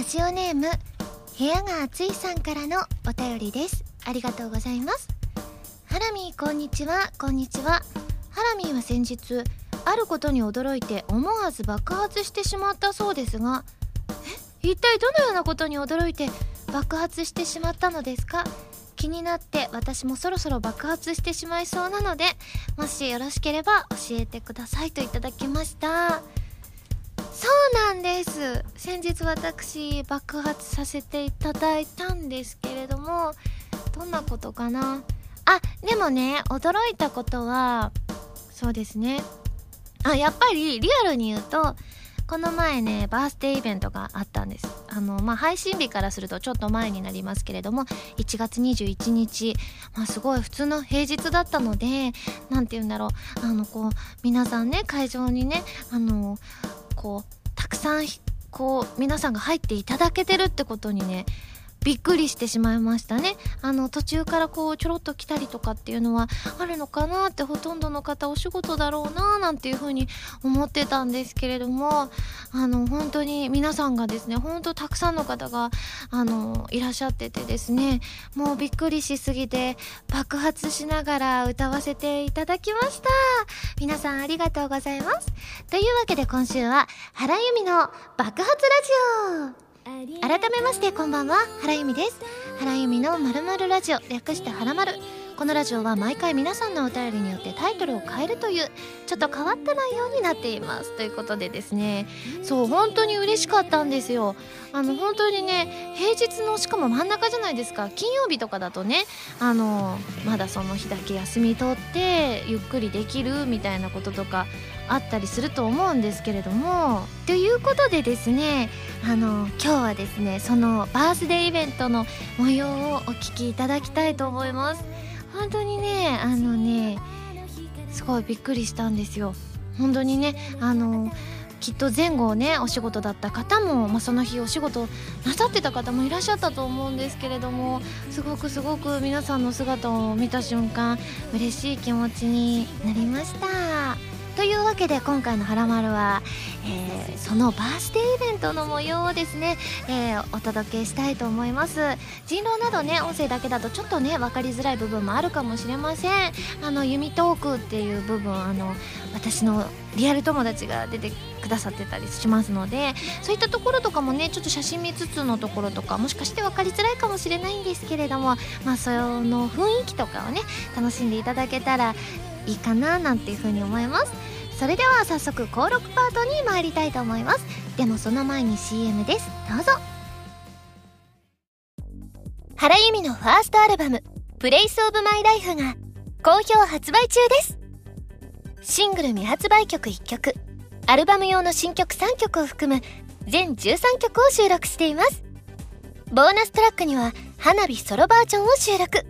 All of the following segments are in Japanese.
ラジオネーム部屋が暑いさんからのお便りです。ありがとうございます。ハラミーこんにちは。こんにちは。ハラミーは先日あることに驚いて思わず爆発してしまったそうですがえ？一体どのようなことに驚いて爆発してしまったのですか？気になって私もそろそろ爆発してしまいそうなのでもしよろしければ教えてくださいといただきました。そうなんです。先日私爆発させていただいたんですけれどもどんなことかな？あでもね驚いたことはそうですね。あやっぱりリアルに言うとこの前ねバースデーイベントがあったんです。あのまあ配信日からするとちょっと前になりますけれども1月21日まあすごい普通の平日だったので何て言うんだろう。あのこう皆さんね会場にねあのこうたくさんこう皆さんが入っていただけてるってことにねびっくりしてしまいましたね。あの途中からこうちょろっと来たりとかっていうのはあるのかなってほとんどの方お仕事だろうななんていうふうに思ってたんですけれどもあの本当に皆さんがですね本当たくさんの方があのいらっしゃっててですねもうびっくりしすぎて爆発しながら歌わせていただきました。皆さんありがとうございます。というわけで今週は原由美の爆発ラジオ。改めましてこんばんは原由美です。原由美のまるまるラジオ略してはらまるこのラジオは毎回皆さんのお便りによってタイトルを変えるというちょっと変わった内容になっています。ということでですね。そう本当に嬉しかったんですよ。あの本当にね平日のしかも真ん中じゃないですか。金曜日とかだとねあのまだその日だけ休み取ってゆっくりできるみたいなこととかあったりすると思うんですけれども。ということでですねあの今日はですねそのバースデーイベントの模様をお聞きいただきたいと思います本当にねあのねすごいびっくりしたんですよ。本当にねあのきっと前後ねお仕事だった方も、まあ、その日お仕事なさってた方もいらっしゃったと思うんですけれどもすごくすごく皆さんの姿を見た瞬間嬉しい気持ちになりました。というわけで今回の「はらまるは」えー、そのバースデーイベントの模様をですね、えー、お届けしたいと思います。人狼などね音声だけだとちょっとね分かりづらい部分もあるかもしれません。あの弓トークっていう部分あの私のリアル友達が出てくださってたりしますのでそういったところとかもねちょっと写真見つつのところとかもしかして分かりづらいかもしれないんですけれどもまあその雰囲気とかをね楽しんでいただけたらいいかななんていうふうに思います。それでは早速登録パートに参りたいと思います。でもその前に CM です。どうぞ。原由実のファーストアルバム「Place of My Life が好評発売中です。シングル未発売曲1曲アルバム用の新曲3曲を含む全13曲を収録しています。ボーナストラックには花火ソロバージョンを収録。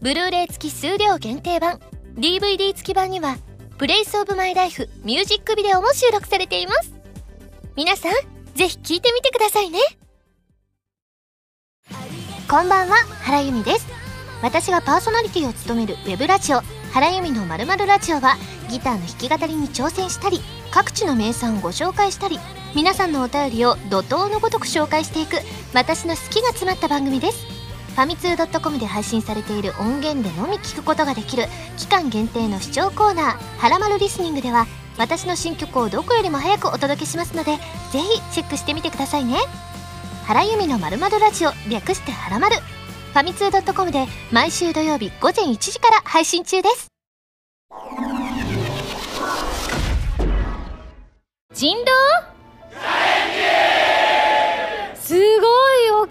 ブルーレイ付き数量限定版。DVD 付き版には「Place of My Life ミュージックビデオも収録されています。皆さんぜひ聴いてみてくださいね。こんばんは原由美です。私がパーソナリティを務めるウェブラジオ原由美のまるまるラジオはギターの弾き語りに挑戦したり各地の名産をご紹介したり皆さんのお便りを怒涛のごとく紹介していく私の好きが詰まった番組です。ファミツー .com で配信されている音源でのみ聞くことができる期間限定の視聴コーナー「はらまるリスニング」では私の新曲をどこよりも早くお届けしますのでぜひチェックしてみてくださいね原由美のまるまるラジオ略してはらまるファミツー .com で毎週土曜日午前1時から配信中です人狼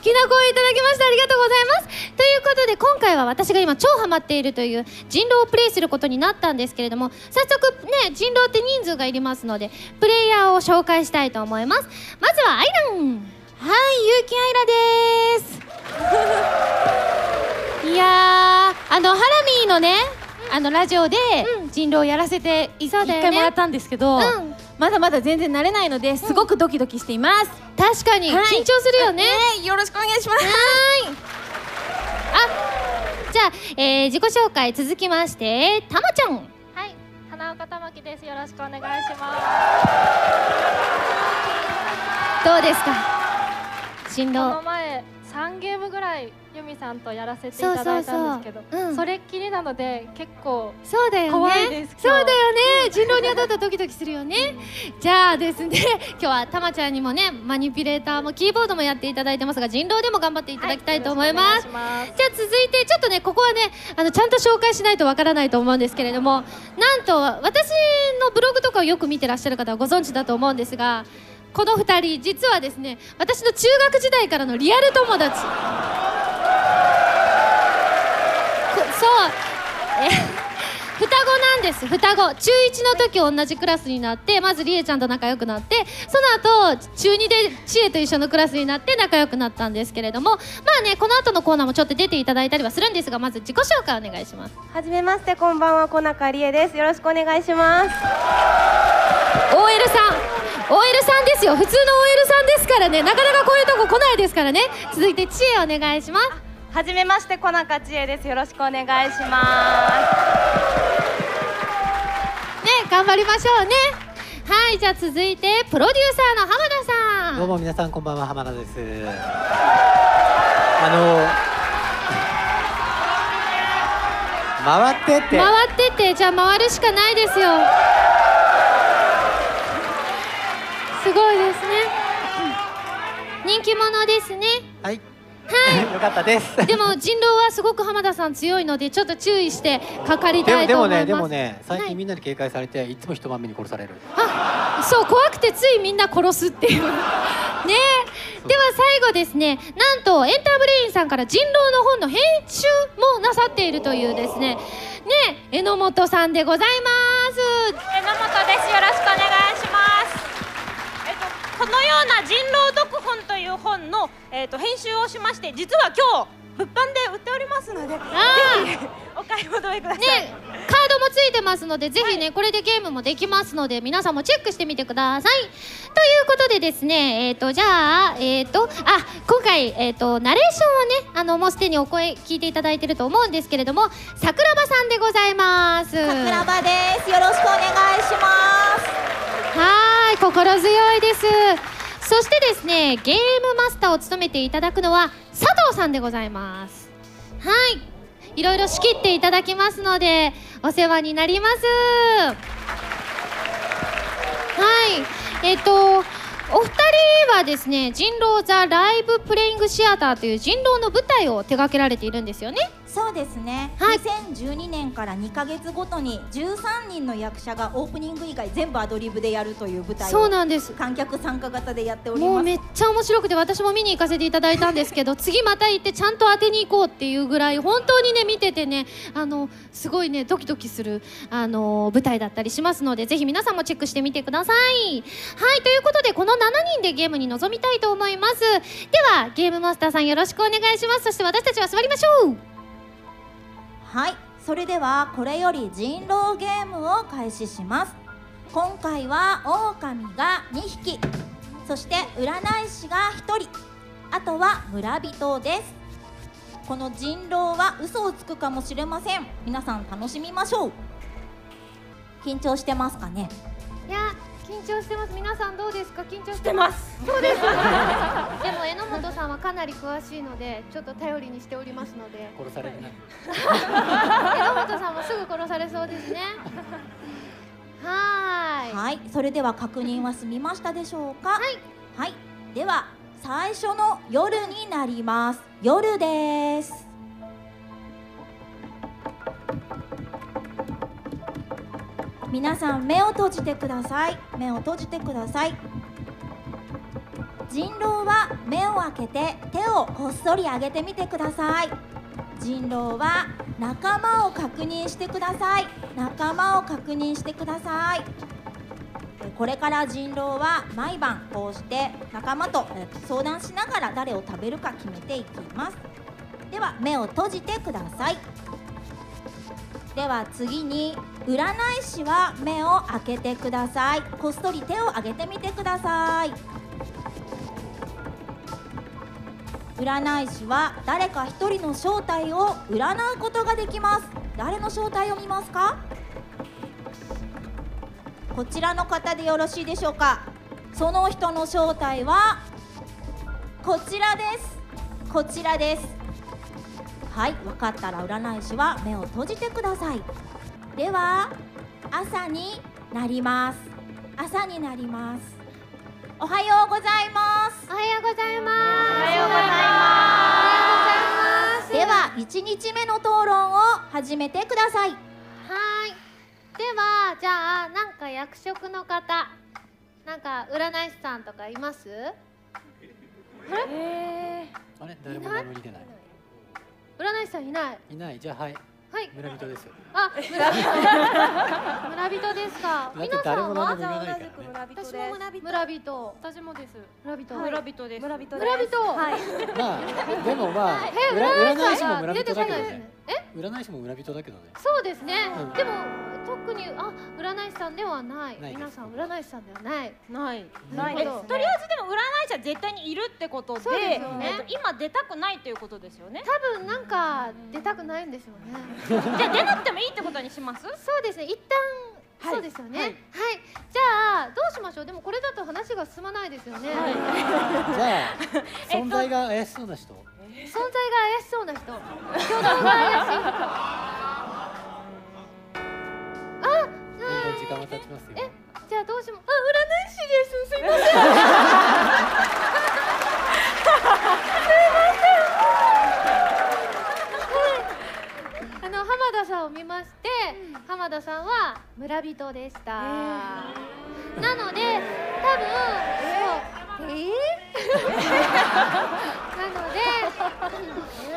きな声いただきましたありがとうございます。ということで今回は私が今超ハマっているという人狼をプレイすることになったんですけれども早速ね人狼って人数がいりますのでプレイヤーを紹介したいと思います。まずはアイラン。はい結城アイラです。いやあのハラミーのねあのラジオで人狼をやらせて一回もらったんですけど、うんまだまだ全然慣れないのですごくドキドキしています、確かに。緊はい。張するよね、ねよろしくお願いします。あじゃあ、えー自己紹介続きましてたまちゃん。はい、花岡玉木です。よろしくお願いしまどうですか？新この郎前3ゲームぐらい由美さんとやらせていただいたんですけどそれっきりなので結構そうだよね。怖いです。そうだよ今ね人狼に当たったらドキドキするよね。じゃあですね。今日はたまちゃんにもねマニピュレーターもキーボードもやっていただいてますが人狼でも頑張っていただきたいと思います、よろしくお願いす。じゃあ続いてちょっとねここはねあのちゃんと紹介しないとわからないと思うんですけれどもなんと私のブログとかをよく見てらっしゃる方はご存知だと思うんですがこの2人実はですね私の中学時代からのリアル友達。そう。え双子なんです。双子。中1の時同じクラスになってまずりえちゃんと仲良くなってその後中2でちえと一緒のクラスになって仲良くなったんですけれどもまあねこの後のコーナーもちょっと出ていただいたりはするんですがまず自己紹介お願いします。はじめましてこんばんは小中理恵です。よろしくお願いします。OL さん。OL さんですよ。普通の OL さんですからね。なかなかこういうとこ来ないですからね。続いてちえお願いしますはじめまして小中千恵です。よろしくお願いしまね頑張りましょうね。はいじゃあ続いてプロデューサーの浜田さん。どうも皆さんこんばんは。浜田です。あの回ってって。回ってってじゃあ回るしかないですよ。すごいですね。人気者ですね。はい。よかったです。でも人狼はすごく浜田さん強いのでちょっと注意してかかりでたいともでもね思います。でもね最はい。近みんなに警戒されていつも人まみに殺される。あそう怖くてついみんな殺すっていう。ね。えでは最後ですね。なんとエンターブレインさんから人狼の本の編集もなさっているというですね。ねえ榎本さんでございます。す榎本です。よろしくお願いします。えっとこのような人狼読本という本のえっと編集をしまして実は今日物販で売っておりますのでぜあひお買い求めください、ねカードもついてますのでぜひね、これでゲームもできますので皆さんもチェックしてみてください。ということでですねえっ、とじゃあえっ、とあ今回えっ、とナレーションをねあのもうすでにお声聞いていただいてると思うんですけれども桜庭さんでございます。桜庭です。よろしくお願いします。はーい心強いですそしてですねゲームマスターを務めていただくのは佐藤さんでございます。はい。いろいろ仕切っていただきますのでお世話になります。はい。えっ、とお二人はですね人狼ザ・ライブプレイングシアターという人狼の舞台を手掛けられているんですよね。そうですね。はい2012年から2ヶ月ごとに13人の役者がオープニング以外全部アドリブでやるという舞台そうをなんです観客参加型でやっております。もうめっちゃ面白くて私も見に行かせていただいたんですけど次また行ってちゃんと当てに行こうっていうぐらい本当にね見ててねあのすごいねドキドキするあの舞台だったりしますのでぜひ皆さんもチェックしてみてください。はいということでこの7人でゲームに臨みたいと思いますではゲームマスターさんよろしくお願いしますそして私たちは座りましょうはい。それではこれより人狼ゲームを開始します。今回は狼が2匹、そして占い師が1人、あとは村人です。この人狼は嘘をつくかもしれません。皆さん楽しみましょう。緊張してますかね？いや緊張してます皆さんどうですか？緊張ししててますそうです でも榎本さんはかなり詳しいのでちょっと頼りにしておりますので殺されるな。榎本さんもすぐ殺されそうですね。はーい。はい、それでは確認は済みましたでしょうか？はい。はい、では最初の夜になります。夜です。皆さん目を閉じてください。目を閉じてください。人狼は目を開けて手をこっそり上げてみてください。人狼は仲間を確認してください仲間を確認してくださいえこれから人狼は毎晩こうして仲間とえ相談しながら誰を食べるか決めていきますでは目を閉じてくださいでは次に占い師は目を開けてください。こっそり手を挙げてみてください。占い師は誰か一人の正体を占うことができます。誰の正体を見ますか？こちらの方でよろしいでしょうか？その人の正体はここちらです。こちらです。はい分かったら占い師は目を閉じてください。では朝になります。朝になります。おはようございます。おはようございます。おはようございます。では1日目の討論を始めてください。はい。ではじゃあなんか役職の方なんか占い師さんとかいます？あれ？誰も名乗り出ない占い師さんいない。いない。じゃあはい。はい。村人ですあ村人。村人ですか。皆さんは？私も村人。村人。私もです。村人。村人です。村人村人。はい。まあでもまあえ占占い師占い師も村人だけどね。え？占い師も村人だけどね。そうですね、うん。でも特にあ占い師さんではない。皆さん占い師さんではない。ない。ないえとりあえずでも占い師は絶対にいるってことでそうですよね。えっと今出たくないということですよね。多分なんか出たくないんですよねじゃあ出なくてもいいってことにします？そうですね。一旦、はい。そうですよね。ははい。い、じゃあどうしましょう？でもこれだと話が進まないですよね、じゃあ存在が怪しそうな人？存在が怪しそうな人。挙動が怪しい。あどんどん時間が経ちますよ。えじゃあどうしまあ占い師です。すいません。あの浜田さんを見まして、浜田さんは村人でした。なので多分そう。え ーなので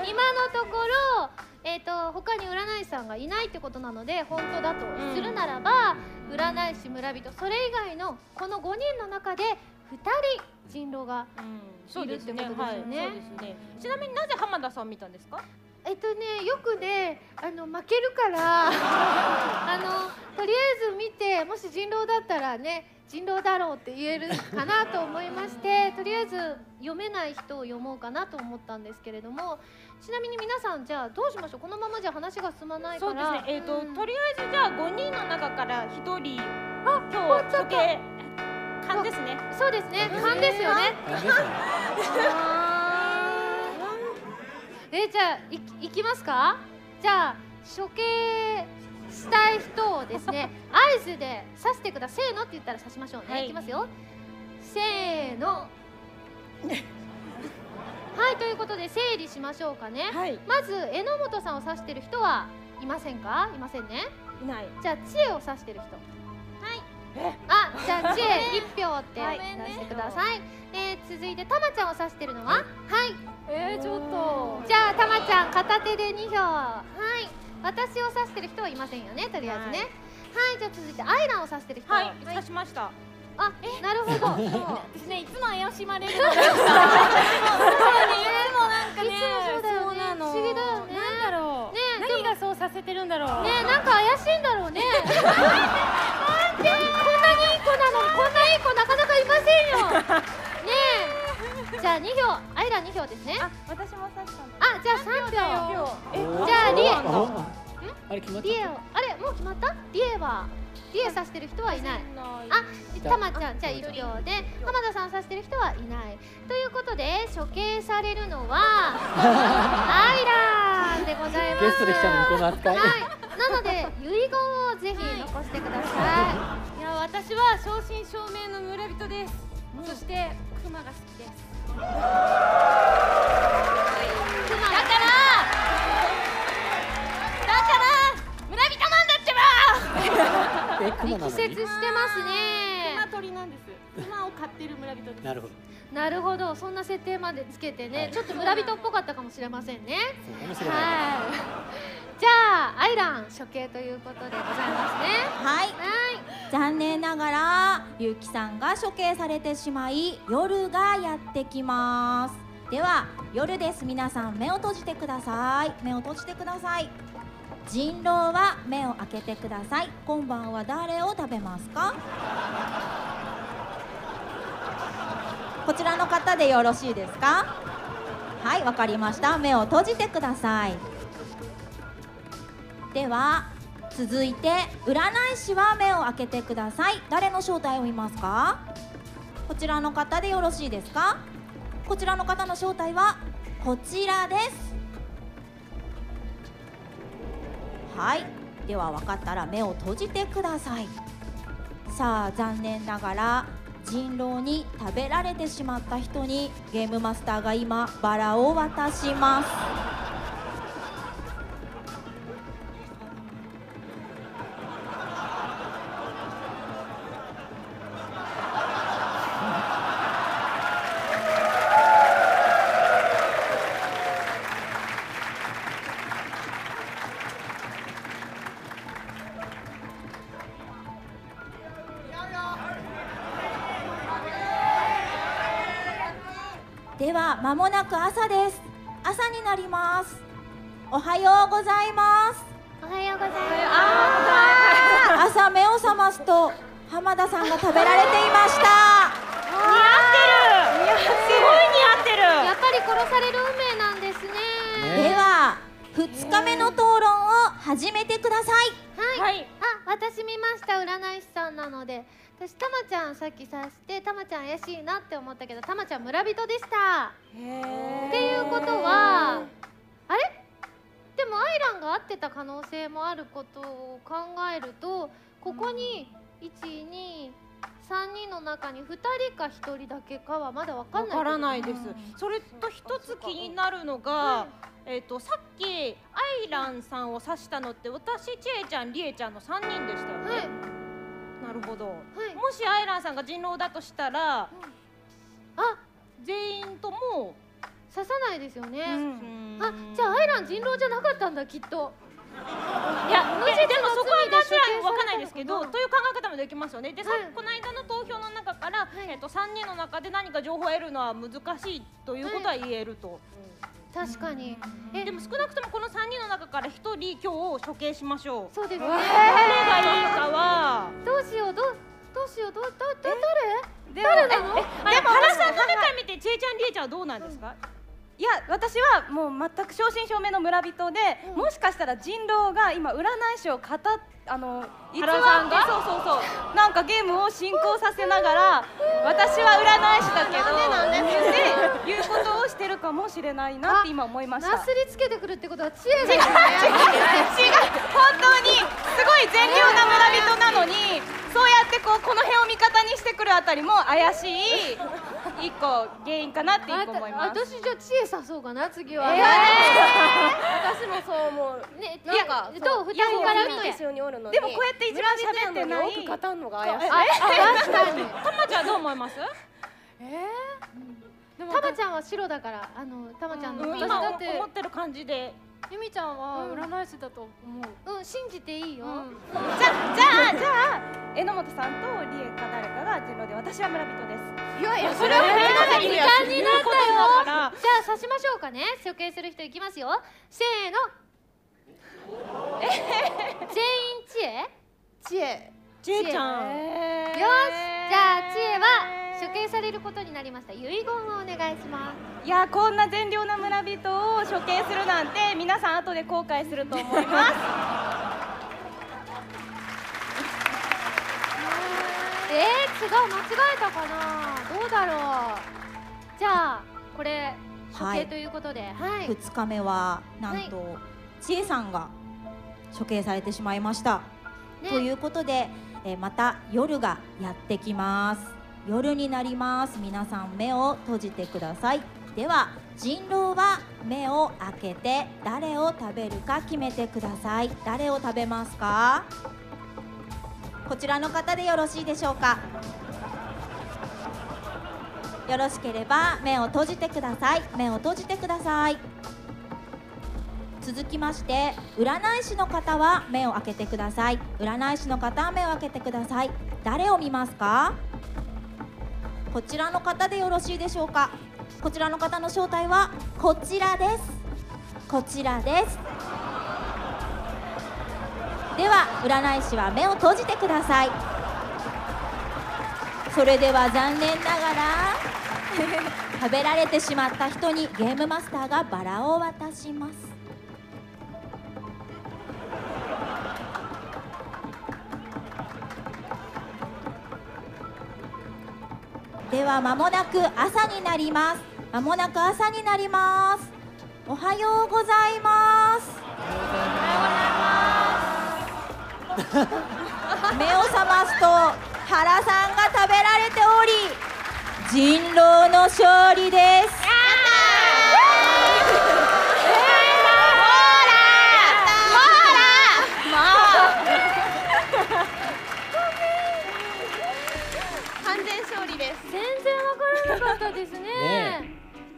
今のところえっ、と他に占い師さんがいないってことなので本当だとするならば、占い師村人それ以外のこの5人の中で2人人狼がそうですねいるってことですよね。はい。そうですね。ちなみになぜ浜田さんを見たんですか？えっとねよくねあの負けるから あのとりあえず見てもし人狼だったらね人狼だろうって言えるかなと思いまして とりあえず読めない人を読もうかなと思ったんですけれどもちなみに皆さんじゃあどうしましょう？このままじゃ話が進まないから。そうですね。えっとうんとりあえずじゃあ5人の中から1人あ今日終わっちゃった処刑勘ですね。そうですね。勘ですよねえじゃあいいきますか？じゃあ処刑したい人をですね 合図で刺してください。せーのって言ったら刺しましょうね、はい。い、きますよ。せーの。はいということで整理しましょうかね、はい。まず榎本さんを指してる人はいませんか？いませんね。いない。じゃあ知恵を指してる人。はいあじゃあ知恵一票ってはい。出してください、えー続いてたまちゃんを指してるのは？はい。えー、ちょっと。じゃあたまちゃん片手で2票。はい。私を指してる人はいませんよねとりあえずね。はい、じゃあ続いてアイランを指してる人。はい。刺しました。あなるほど。私ねいつも怪しまれるのが いつもそうだよね。そうなの。不思議だよね。なんだろう。ねえ何がそうさせてるんだろう。ねえなんか怪しいんだろうね。なんでこんなにいい子なのにこんないい子なかなかいませんよ。ねえ。じゃあ2票アイラン2票ですね。あ私も刺したんだ。あじゃあ3票。おじゃあリエ。おあれ決まっリエちゃっをあれもう決まった？リエはリエ指してる人はいない。あたまちゃんじゃあ1票で浜田さん指してる人はいない。ということで処刑されるのは アイランでございます。ゲストで来たのにこの扱い。はい。なので遺言をぜひ残してください、いや私は正真正銘の村人です、そしてクマが好きです力説にしてますねクマ鳥なんです。クマを飼ってる村人です。なるほど。なるほど。そんな設定までつけてね、はい。ちょっと村人っぽかったかもしれませんね。はい。じゃあアイラン処刑ということでございますね。はい。はい。残念ながらゆうきさんが処刑されてしまい夜がやってきます。では夜です。皆さん目を閉じてください。目を閉じてください人狼は目を開けてください。今晩は誰を食べますか？こちらの方でよろしいですか？はいわかりました。目を閉じてください。では続いて占い師は目を開けてください。誰の正体を見ますか？こちらの方でよろしいですか？こちらの方の正体はこちらです。はい。では分かったら目を閉じてください。さあ残念ながら人狼に食べられてしまった人にゲームマスターが今バラを渡します。間もなく朝です。朝になります。おはようございます。おはようございます。朝目を覚ますと浜田さんが食べられていました。似合ってる。すごい似合ってる。やっぱり殺される運命なんですね。では2日目の討論を始めてください。はい、はい。あ私見ました。占い師さんなので私たまちゃんさっきさしてたまちゃん怪しいなって思ったけどたまちゃん村人でした。っていうことはあれ？でもアイランが合ってた可能性もあることを考えるとここに123人の中に2人か1人だけかはまだ分かんない。わからないです。それと一つ気になるのが、えっ、とさっきアイランさんを指したのって私ちえちゃんりえちゃんの三人でしたよね。はいなるほど。はい。もしアイランさんが人狼だとしたら、あ。全員とも、刺さないですよね、うん。あじゃあアイラン人狼じゃなかったんだきっと。いやででもそこはまずは分かんないですけどうん。という考え方もできますよね。で、さはい。この間の投票の中から、えっと3人の中で何か情報を得るのは難しいということは言えると、確かに。えでも少なくともこの3人の中から1人今日処刑しましょう。そうですね。どれがいいかは。どうしようどうどうしようどうどうど誰誰なの？でも原さんの中見てちえちゃんりえちゃんはどうなんですか、いや私はもう全く正真正銘の村人で、もしかしたら人狼が今占い師を語っあの偽ってそうそうそう。なんかゲームを進行させながら 私は占い師だけどっていうことをしてるかもしれないなって今思いましたなすりつけてくるってことは知恵が違う本当にすごい善良な村人なのにそうやってこうこの辺を味方にしてくるあたりも怪しい一個原因かなって一個思います私じゃあ知恵さそうかな次は、私もそう思うねなんかいやどう二人から見てずっと一緒におるのにでもこうやって一番喋ってない。よく語んのが怪しい。確かに。たまちゃんどう思います？たまちゃんは白だからあのたまちゃんの、私うん今だって思ってる感じで。ゆみちゃんは占い師だと思う、うん信じていいよ、じゃあじゃあじゃあ榎本さんと理恵か誰かが人狼で私は村人ですいやいやそれはごめんな時間になったよ。じゃあ刺しましょうかね。処刑する人いきますよ。せーの全員知恵知恵ちえちゃんよし。じゃあ知恵は処刑されることになりました。遺言をお願いします。いやこんな善良な村人を処刑するなんて皆さん後で後悔すると思います。えー、違う間違えたかな？どうだろう。じゃあこれ処はい。刑ということで。はい、2日目はなんと、ちえさんが処刑されてしまいました、ね。ということで、えーまた夜がやってきます。夜になります。皆さん目を閉じてください。では人狼は目を開けて誰を食べるか決めてください。誰を食べますか？こちらの方でよろしいでしょうか？よろしければ目を閉じてください。目を閉じてください続きまして占い師の方は目を開けてください。占い師の方は目を開けてください。誰を見ますか？こちらの方でよろしいでしょうか？こちらの方の正体はこちらです。こちらです。では占い師は目を閉じてください。それでは残念ながら 食べられてしまった人にゲームマスターがバラを渡します。では間もなく朝になります。まもなく朝になります。おはようございます。目を覚ますと原さんが食べられており人狼の勝利です完全勝利です全然わかったですねね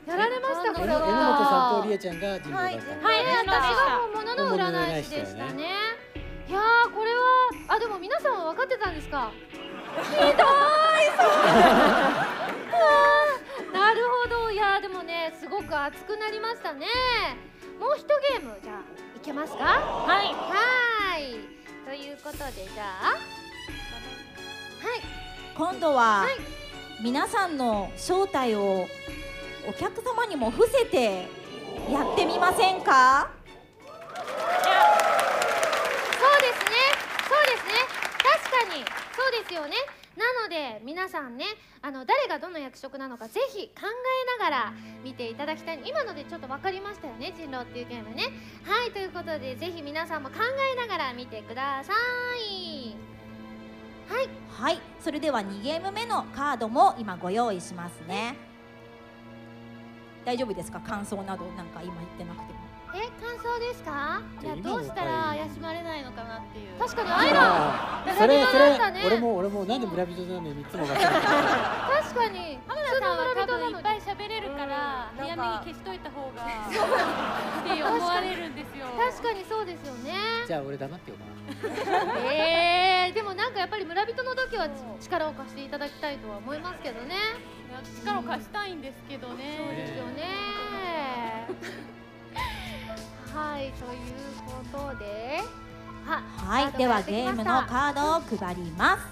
やられましたこれはえの榎本さんとりえちゃんが人狼だった。はい、私が本物の占い師でしたね。いやー、これは、あ、でも皆さんは分かってたんですか？ひどい。なるほど、いやー、でもね、すごく熱くなりましたね。もう一ゲーム、じゃあ、いけますか？はい。はい。ということで、じゃあ。はい。今度は、はい皆さんの正体をお客様にも伏せてやってみませんか？そうですね。そうですね。確かにそうですよね。なので皆さんね、あの誰がどの役職なのかぜひ考えながら見ていただきたい。今のでちょっと分かりましたよね、人狼っていうゲームね。はい、ということでぜひ皆さんも考えながら見てください。はい、はい。それでは2ゲーム目のカードも今ご用意しますね。大丈夫ですか？感想などなんか今言ってなくて。え、感想ですか？いやどうしたら怪しまれないのかなっていう。確かに。アイラあーそれそれだったね。俺も俺もなんで村人なのに三つも分かった確かに。浜田さんは多分いっぱいい喋れるからう。ん早めに消しといた方がって思われるんですよ。確かにそうですよね。じゃあ俺黙ってようかなえー、でもなんかやっぱり村人の時は力を貸していただきたいとは思いますけどね。力を貸したいんですけどね。そうですよね。はい、ということで、ははい。ではゲームのカードを配ります。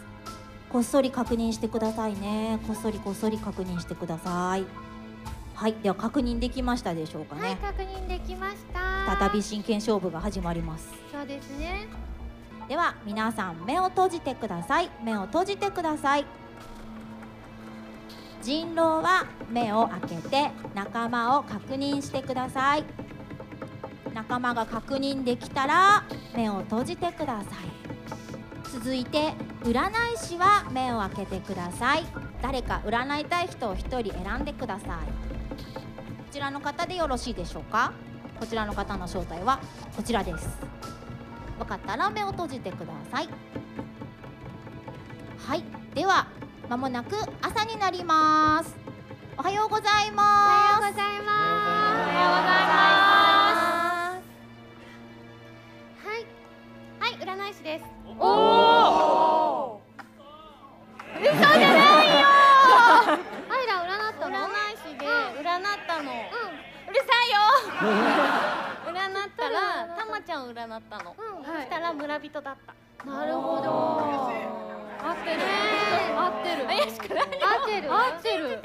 こっそり確認してくださいね。こっそりこっそり確認してください。はい。では確認できましたでしょうかはい、ね確認できました。再び真剣勝負が始まります。そうですね。では皆さん目を閉じてください。目を閉じてください。人狼は目を開けて仲間を確認してください仲間が確認できたら目を閉じてください。続いて占い師は目を開けてください。誰か占いたい人を一人選んでください。こちらの方でよろしいでしょうか？こちらの方の正体はこちらです。よかったら目を閉じてください。はい。ではまもなく朝になります。おはようございおます。はようございます。おはようございます。占い師です。アイラ占ったの？占い師で占ったの。ううるさいよ 占ったらたまちゃんを占ったの。んうん。そしたら村人だった。なるほど。合ってる。合ってる。怪しくない？合ってる。合ってる。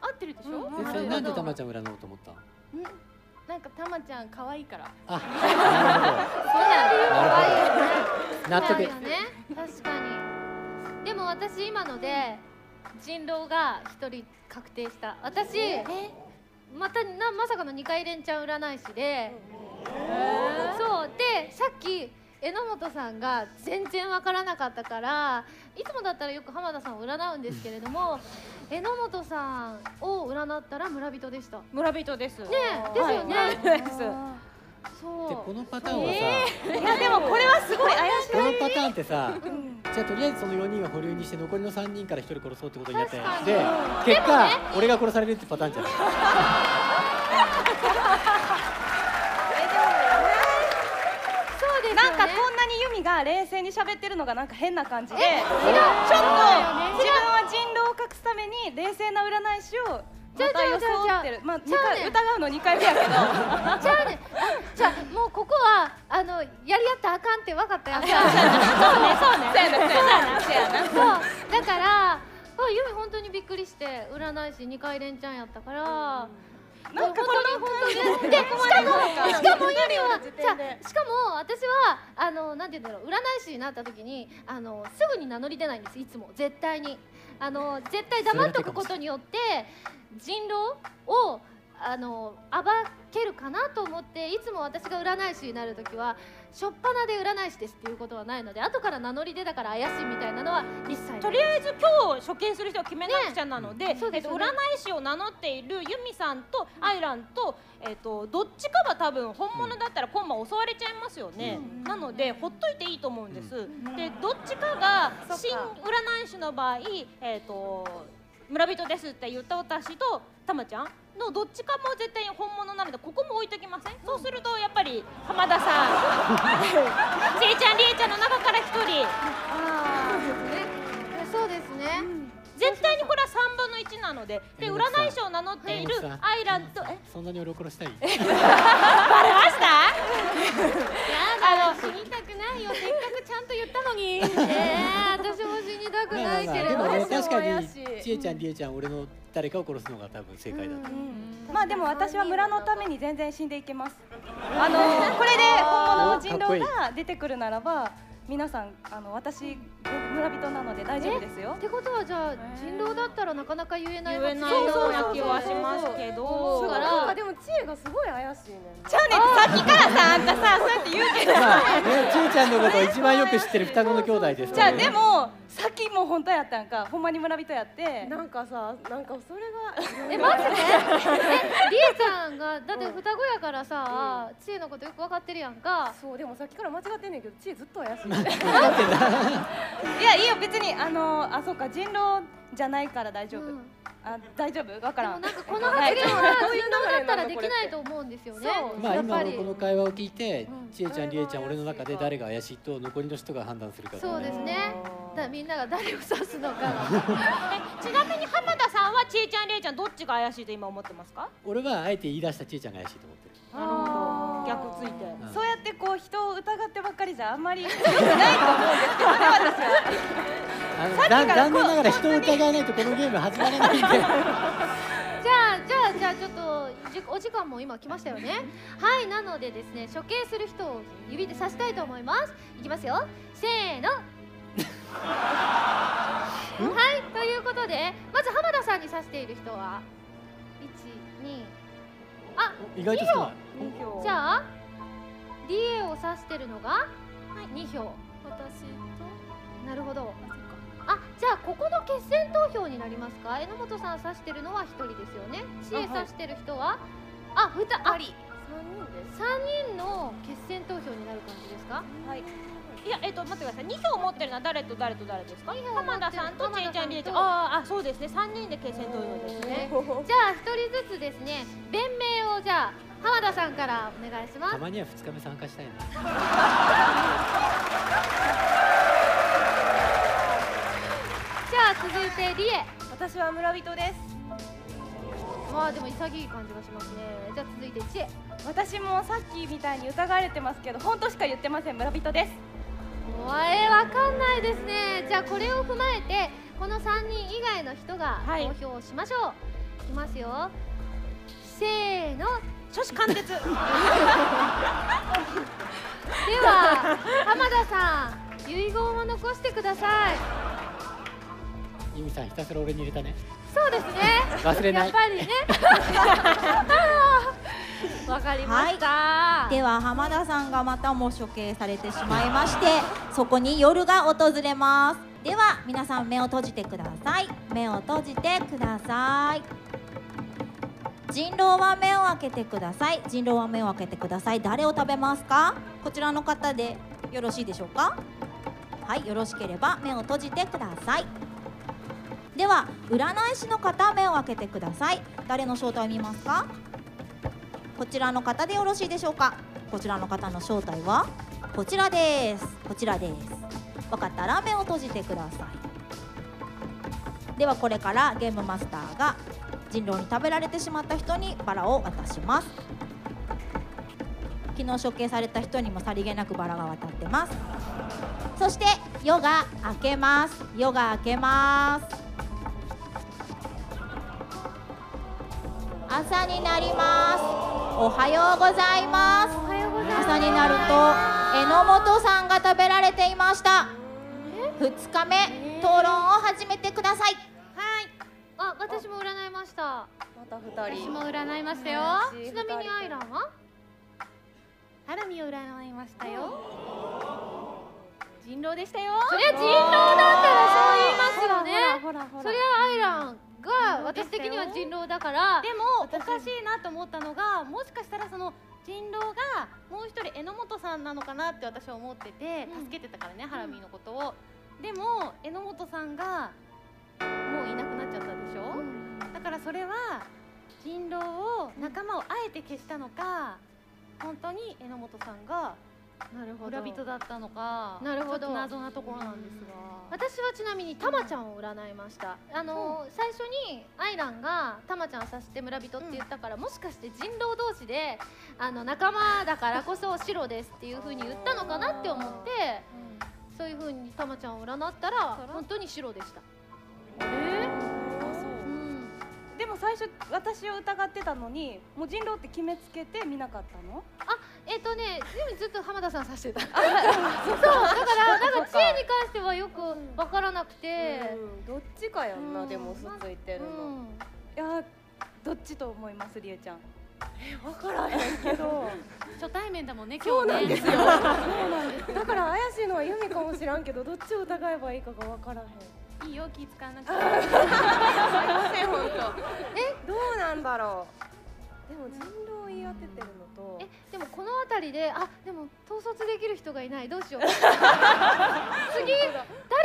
合ってる。でしょ？えそれなんでたまちゃん占おうと思った？のなんかたまちゃん可愛いから。あなるほど。納得そうだよね。確かに。でも私今ので人狼が一人確定した。私またなまさかの二回連チャン占い師で、そう。でさっき榎本さんが全然わからなかったからいつもだったらよく浜田さんを占うんですけれども榎本さんを占ったら村人でした。ね村人です。ねえですよね。です。そう。でこのパターンはさ、いやでもこれはすごい怪しい。このパターンってさ、じゃあとりあえずその4人は保留にして残りの3人から1人殺そうってことになってで結果、俺が殺されるってパターンじゃないそうですよね。なんかこんなにユミが冷静に喋ってるのがなんか変な感じで。ちょっと違う自分は人狼を隠すために冷静な占い師をまた装ってる。まあ二ちゃうね回疑うの2回目やけど。じゃあね、あじゃあもうここはあのやり合ったらあかんって分かったやんか。そうね、そうね。そうやなそうやな。そうだから、あユミ本当にびっくりして占い師二回連チャンやったから。なんかこ本当に本当ねでしかもしかも意味はじゃあしかも私はあのなんて言うんだろう占い師になった時にあのすぐに名乗り出ないんですいつも絶対に。あの絶対黙っとくことによって人狼をあの暴けるかなと思っていつも私が占い師になる時は初っ端で占い師ですっていうことはないので後から名乗り出たから怪しいみたいなのは一切とりあえず今日処刑する人を決めなくちゃなので,、えっと、そうですよね。占い師を名乗っているユミさんとアイランと,、えっとどっちかは多分本物だったら今晩襲われちゃいますよね、なのでほっといていいと思うんです、でどっちかが新占い師の場合、えっと村人ですって言った私とたまちゃんのどっちかも絶対に本物なのでここも置いときません、そうするとやっぱり浜田さんちえちゃんりえちゃんの中から一人。そうですね絶対にこれは3分の1なのでで占い師を名乗っているアイランドえ？そんなに俺を殺したい？バレました？あの死にたくないよ。せっかくちゃんと言ったのに。えー、私も死にたくないけれどあまあでもね確か怪にちえちゃんりえちゃん俺の誰かを殺すのが多分正解だと思う。まあでも私は村のために全然死んでいけます。あのこれで本物の人狼が出てくるならば皆さんあの私村人なので大丈夫ですよ。ってことはじゃあ人狼だったらなかなか言えない言えないような気はしますけど。だからでも知恵がすごい怪しいねんじゃあねさっきからさあんたさそうやって言うけど。まあねちえちゃんのことを一番よく知ってる双子の兄弟ですじゃあからねでもさっきも本当やったんかほんまに村人やって。なんかさなんかそれがえ待ってねえりえちゃんがだって双子やからさ知恵のことよく分かってるやんか。そうでもさっきから間違ってんねんけど知恵ずっと怪しい。いやいいよ別に。あのあそうか人狼じゃないから大丈夫、うん。あ大丈夫？わからん。でもなんかこの発言は人狼だったらできないと思うんですよね。そう。まあ今のやっぱり。この会話を聞いてうん。ちえちゃんりえちゃん俺の中で誰が怪しいと残りの人が判断するからそうですね。だみんなが誰を指すのか。えちなみに浜田さんはちえちゃんりえちゃんどっちが怪しいと今思ってますか？俺はあえて言い出したちえちゃんが怪しいと思ってるなるほど。逆ついて。うん。そうやってこう人を疑ってばっかりじゃあんまり良くないと思うんですけどね私は残残念ながら人を疑わないとこのゲーム始まらないんで。じゃあじゃあじゃあちょっとじお時間も今来ましたよね。はいなのでですね処刑する人を指で指したいと思いますいきますよ。せーの。はいということでまず浜田さんに指している人は？12あ意外と少ない。じゃあ DA を指してるのが2票。私なるほど。あじゃあここの決選投票になりますか？榎本さん指してるのは1人ですよね。知恵指してる人は？あ二人。あ三人です。3人の決選投票になる感じですか？いやえっと待ってください。2票持ってるのは誰と誰と誰ですか？浜田さんとちえちゃんりえちゃん。あーあそうですね。3人で決選投票ですね。じゃあ1人ずつですね。弁明をじゃあ浜田さんからお願いします。たまには2日目参加したいな。じゃあ続いてリエ。私は村人です。まあでも潔い感じがしますね。じゃあ続いて知恵。私もさっきみたいに疑われてますけど本当しか言ってません。村人です。おえわかんないですね。じゃあこれを踏まえてこの3人以外の人がはい。投票しましょう、い、きますよ。せーの。初子貫徹。では浜田さん遺言を残してください。ユミさんひたすら俺に入れたね。そうですね。忘れない。やっぱりね わかりました、では浜田さんがまたも処刑されてしまいましてそこに夜が訪れます。では皆さん目を閉じてください。目を閉じてください。人狼は目を開けてください。人狼は目を開けてください。誰を食べますか？こちらの方でよろしいでしょうか？はいよろしければ目を閉じてください。では占い師の方目を開けてください。誰の正体を見ますか？こちらの方でよろしいでしょうか？こちらの方の正体は？こちらです。こちらです。分かった。ら目を閉じてください。ではこれからゲームマスターが人狼に食べられてしまった人にバラを渡します。昨日処刑された人にもさりげなくバラが渡ってます。そして夜が明けます夜が明けます。朝になります。おはようございます。おはようございます。朝になると榎本さんが食べられていました。2日目討論を始めてください。あ私も占いました。また二人。私も占いましたよ。ちなみにアイランは？ハラミを占いましたよ。人狼でしたよ。そりゃ人狼だったらそう言いますよね。ほらほらそりゃアイランが私的には人狼だからでもおかしいなと思ったのがもしかしたらその人狼がもう一人榎本さんなのかなって私は思ってて助けてたからね、ハラミーのことを。でも榎本さんがもういなくなっちゃったでしょ、だからそれは人狼を仲間をあえて消したのか本当に榎本さん。がなるほど。村人だったのかなるほど。ちょっと謎なところなんですが、私はちなみにたまちゃんを占いました。あの最初にアイランがたまちゃんを指して村人って言ったから、もしかして人狼同士であの仲間だからこそ白ですっていう風に言ったのかなって思ってそういう風にたまちゃんを占ったら本当に白でした。う。ん。でも最初私を疑ってたのにもう人狼って決めつけて見なかったの？えっ、とねでもずっと浜田さん指してた。そうだからなんか知恵に関してはよく分か。らなくて。うんどっちかやんなでもすついてるの。うん。いやーどっちと思いますりえちゃん。分からへんけど。初対面だもんね今日ね。なんですよそうなんです だから怪しいのはユミかもしらんけどどっちを疑えばいいかが分からへん。いいよ気使わなくて。すいません本当え？どうなんだろうでも人狼を言い当ててるのと。えでもこの辺りであでも統率できる人がいない。どうしよう。次誰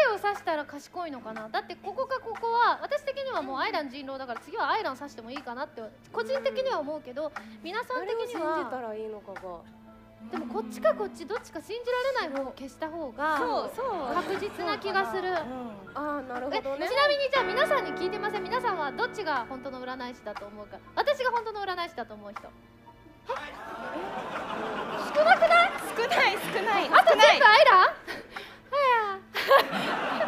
を指したら賢いのかな。だってここかここは私的にはもうアイラン人狼だから次はアイラン指してもいいかなって個人的には思うけど皆さん的に誰を信じたはらいいのかがでもこっちかこっちどっちか信じられない方を消した方が確実な気がする。ああなるえちなほどねみにじゃあ皆さんに聞いてません。皆さんはどっちが本当の占い師だと思うか？私が本当の占い師だと思う人。少なくない？少ない少ない。あと全部アイラン？は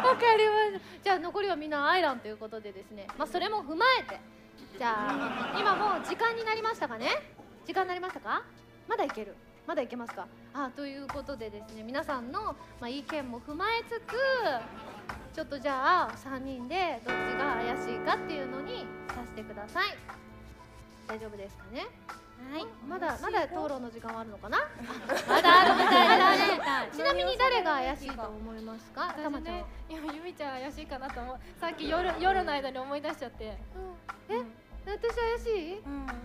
や。わかりました。じゃあ残りはみんなアイランということでですね。まあそれも踏まえて。じゃあ今もう時間になりましたかね？時間になりましたか？まだいけるまだいけますか？あということでですね皆さんの、まあ、意見も踏まえつつちょっとじゃあ3人でどっちが怪しいかっていうのにさせてください。大丈夫ですかね？はい。まだまだ討論の時間はあるのかな？あまだあるみたいだね。ちなみに誰が怪しいと思いますか？たまちゃんは。今ゆみちゃん怪しいかなと思う。さっき夜夜の間に思い出しちゃって。え？私怪しい？うん。怪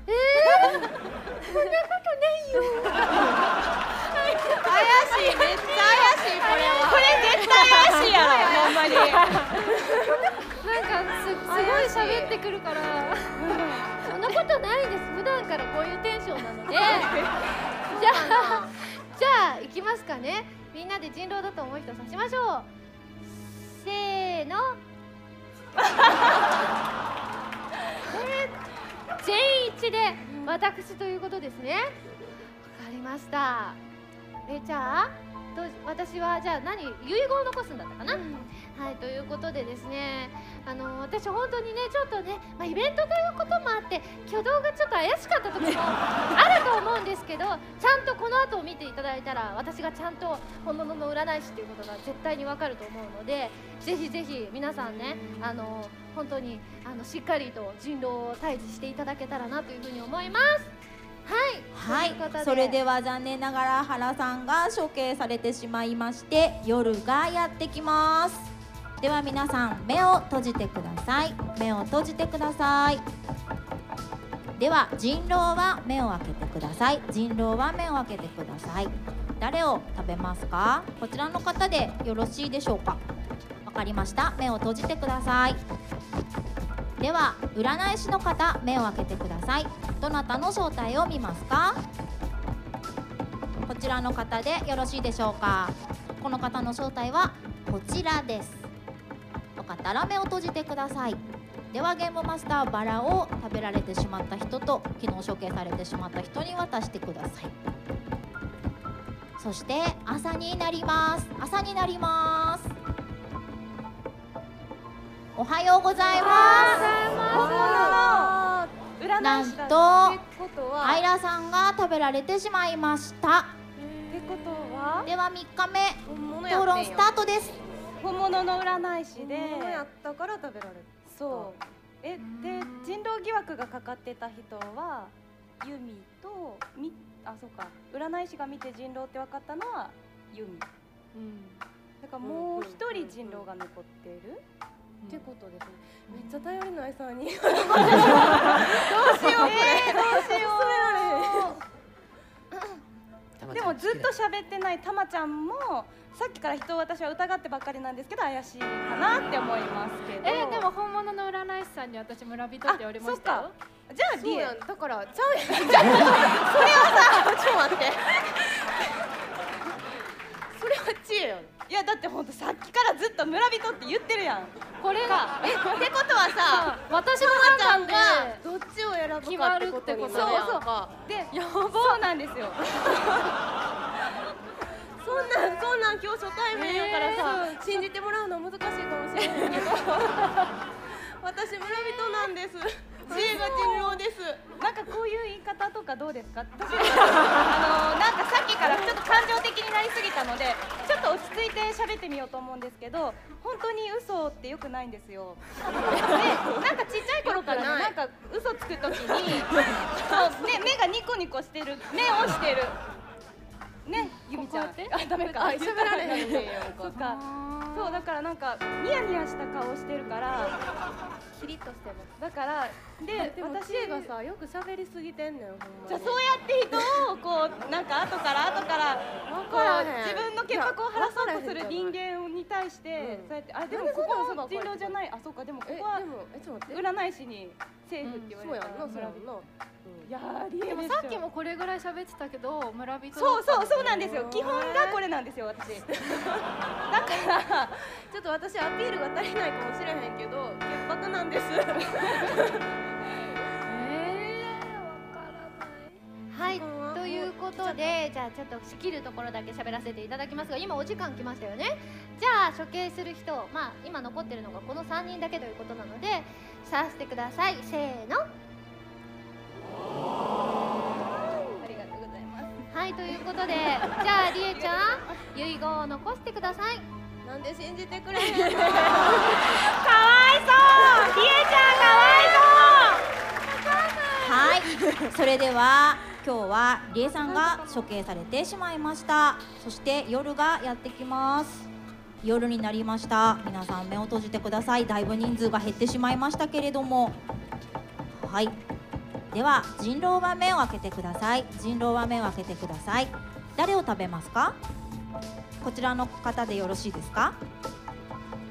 しいめっちゃ怪しいこれは。これ絶対怪しいやろほんまに。なんかすすごい喋ってくるから。そんなことないです。普段からこういうテンションなので。じゃあじゃあ行きますかね。みんなで人狼だと思う人指しましょう。せーの。えー全員一致で私ということですね。わかりました。えじゃあどう私はじゃあ何遺言を残すんだったかな、はいということでですねあの私本当にねちょっとね、まあ、イベントということもあって挙動がちょっと怪しかった時もあると思うんですけどちゃんとこの後を見ていただいたら私がちゃんと本物の占い師っていうことが絶対にわかると思うのでぜひぜひ皆さんねあの本当にあのしっかりと人狼を退治していただけたらなというふうに思います。はい、はい。それでは残念ながら原さんが処刑されてしまいまして夜がやってきますでは皆さん目を閉じてください。目を閉じてください。では人狼は目を開けてください。人狼は目を開けてください。誰を食べますか？こちらの方でよろしいでしょうか？わかりました。目を閉じてください。では占い師の方目を開けてください。どなたの正体を見ますか？こちらの方でよろしいでしょうか？この方の正体はこちらです。よかったら目を閉じてください。ではゲームマスターバラを食べられてしまった人と昨日処刑されてしまった人に渡してください。そして朝になります。朝になります。おはようございます。なんとアイラさんが食べられてしまいました。ってことは？では3日目討論スタートです本物の占い師で。本物やったから食べられるそう。えで人狼疑惑がかかってた人はユミとみあそうか。占い師が見て人狼って分かったのはユミ。だからもう一人人狼が残ってる。ってことですね。めっちゃ頼りないさんに。どうしようこれ、どうしよう でもずっと喋ってないたまちゃんもさっきから人を私は疑ってばっかりなんですけど怪しいかなって思いますけど。えでも本物の占い師さんに私村人って言われましたよ。じゃあリエ。だからちゃうやん。それはさちょっと待ってそれは知恵やんいやだってほんとさっきからずっと村人って言ってるやん。これがえってことはさ私のたまちゃん判断でがどっちを選ぶかってことになるやんかでそうなんですよ。そんなんそんなん今日初対面やからさ、信じてもらうの難しいかもしれないけど。私村人なんです。知恵が人狼です。なんかこういう言い方とかどうですか？私 あのなんかさっきからちょっと感情的喋ってみようと思うんですけど本当に嘘ってよくないんですよ。でなんかちっちゃい頃からねない。なんか嘘つくときに そう、ね、目がニコニコしてる目をしてる。ねゆみちゃん。あダメか。あ喋られへん。ねんやん。そっか。そうだからなんかニヤニヤした顔してるからキリッとしてる。だからででも私がさよく喋りすぎてんねんほんまに。じゃあそうやって人をこうなんか後から後からこからへうん自分の潔白を晴らそうとする人間に対してうん。そうやってあでもここそんな嘘ばっかり人狼じゃない。あそうか。でもこえこは占い師にセーフって言われたそううやんやーリエでもさっきもこれぐらい喋ってたけど村人そうそうそうなんでですよ。基本がこれなんですよ私。だから ちょっと私アピールが足りないかもしれへんけど潔白なんですはいということでじゃあちょっと仕切るところだけ喋らせていただきます。が今お時間来ましたよね。じゃあ処刑する人まあ今残ってるのがこの3人だけということなのでさせてください。せーの。ありがとうございます。はいということでじゃありえちゃん遺言を残してください。なんで信じてくれへんの？かわいそう！リエちゃんかわはい。それでは今日はりえさんが処刑されてしまいました。そして夜がやってきます。夜になりました。皆さん目を閉じてください。だいぶ人数が減ってしまいましたけれども。はい。では人狼は目を開けてください。人狼は目を開けてください。誰を食べますか？こちらの方でよろしいですか？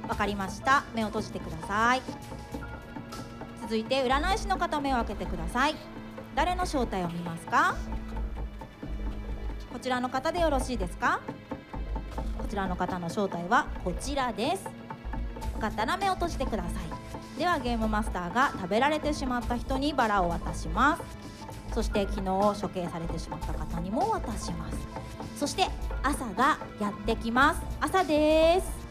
わかりました。目を閉じてください。続いて占い師の方目を開けてください。誰の正体を見ますか？こちらの方でよろしいですか？こちらの方の正体はこちらです。よかったら目を閉じてください。ではゲームマスターが食べられてしまった人にバラを渡します。そして昨日処刑されてしまった方にも渡します。そして朝がやってきます。朝です。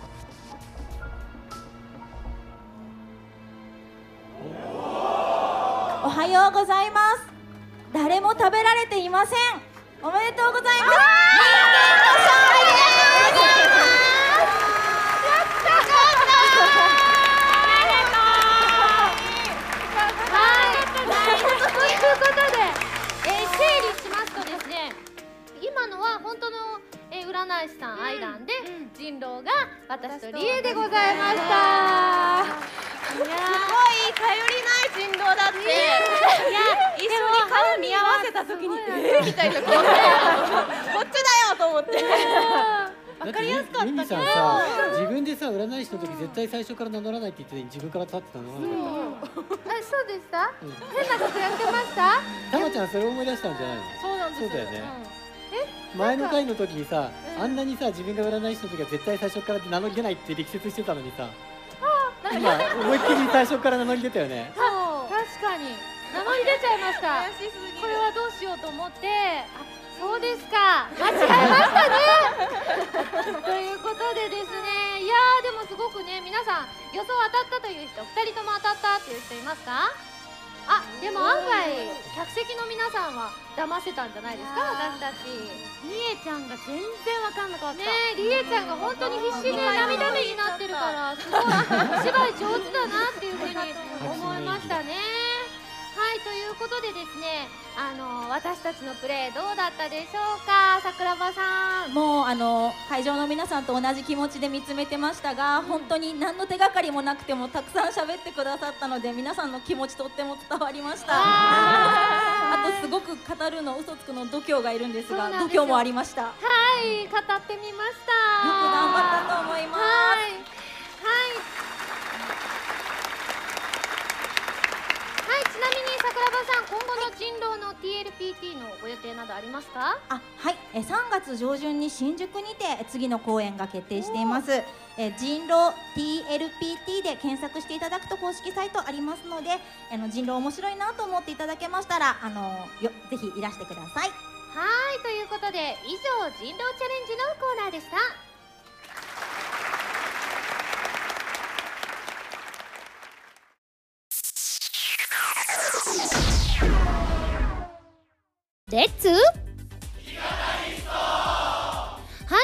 おはようございます。誰も食べられていません。おめでとうございます。人間の勝利はい、ということで、えー整理しますとですね今のは本当の、えー占い師さん、アイランで、人狼が私とリエでございました。いやすごい頼りない人狼だって。いや一緒に顔見合わせた時に。えーみたいな顔こっちだよと思 って。わかりやすかったユミさんさ自分でさ占い師の時絶対最初から名乗らないって言ってたのに自分から立ってたの。なかっあそうでした？た、うん、変なことやってました？たまちゃんそれ思い出したんじゃないの？そうなんですそうだよね。前の回の時にさ、あんなにさ自分が占い師の時は絶対最初から名乗り出ないって力説してたのにさ今思いっきり最初から名乗り出たよね。そう確かに。名乗り出ちゃいました。これはどうしようと思って。あそうですか。間違えましたね。ということでですね。いやーでもすごくね皆さん予想当たったという人2人とも当たったっていう人いますか？あでも案外客席の皆さんは騙せたんじゃないですか私たち。りえちゃんが全然わかんなかった。ねえりえちゃんが本当に必死で涙目になってるからすごい。お芝居上手だなっていうふうに思いましたねはいということでですねあの私たちのプレーどうだったでしょうか？桜庭さん。もうあの会場の皆さんと同じ気持ちで見つめてましたが、本当に何の手がかりもなくてもたくさん喋ってくださったので皆さんの気持ちとっても伝わりました。あとすごく語るの嘘つくの度胸がいるんですが度胸もありました。よはい語ってみました。く頑張ったと思いますはいはいはいちなみに桜庭さん今後の人狼の TLPT のご予定などありますか？あはい。え3月上旬に新宿にて次の公演が決定しています。え人狼 TLPT で検索していただくと公式サイトありますのであの人狼面白いなと思っていただけましたらあのよぜひいらしてください。はい。ということで以上人狼チャレンジのコーナーでしたレッツは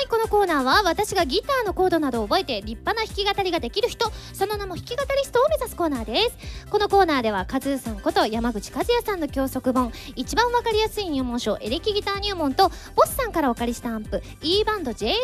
いこのコーナーは私がギターのコードなどを覚えて立派な弾き語りができる人その名も弾き語りストを目指すコーナーです。このコーナーではカズーさんこと山口和也さんの教則本一番わかりやすい入門書エレキギター入門とボスさんからお借りしたアンプ E バンド JS10 を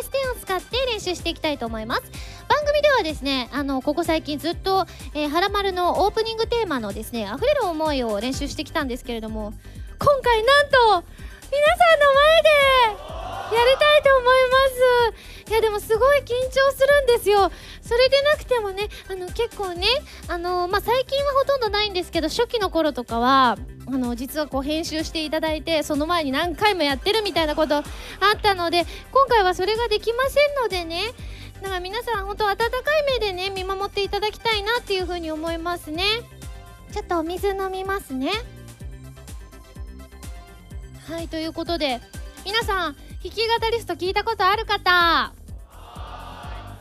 使って練習していきたいと思います。番組ではですねあのここ最近ずっと、えー、はらまるのオープニングテーマのですね溢れる思いを練習してきたんですけれども今回なんと皆さんの前でやりたいと思います。いやでもすごい緊張するんですよ。それでなくてもねあの結構ねあのまあ最近はほとんどないんですけど初期の頃とかはあの実はこう編集していただいてその前に何回もやってるみたいなことあったので今回はそれができませんのでねだから皆さん本当温かい目でね見守っていただきたいなっていうふうに思いますね。ちょっとお水飲みますね。はいということで皆さん弾き語りスト聞いたことある方？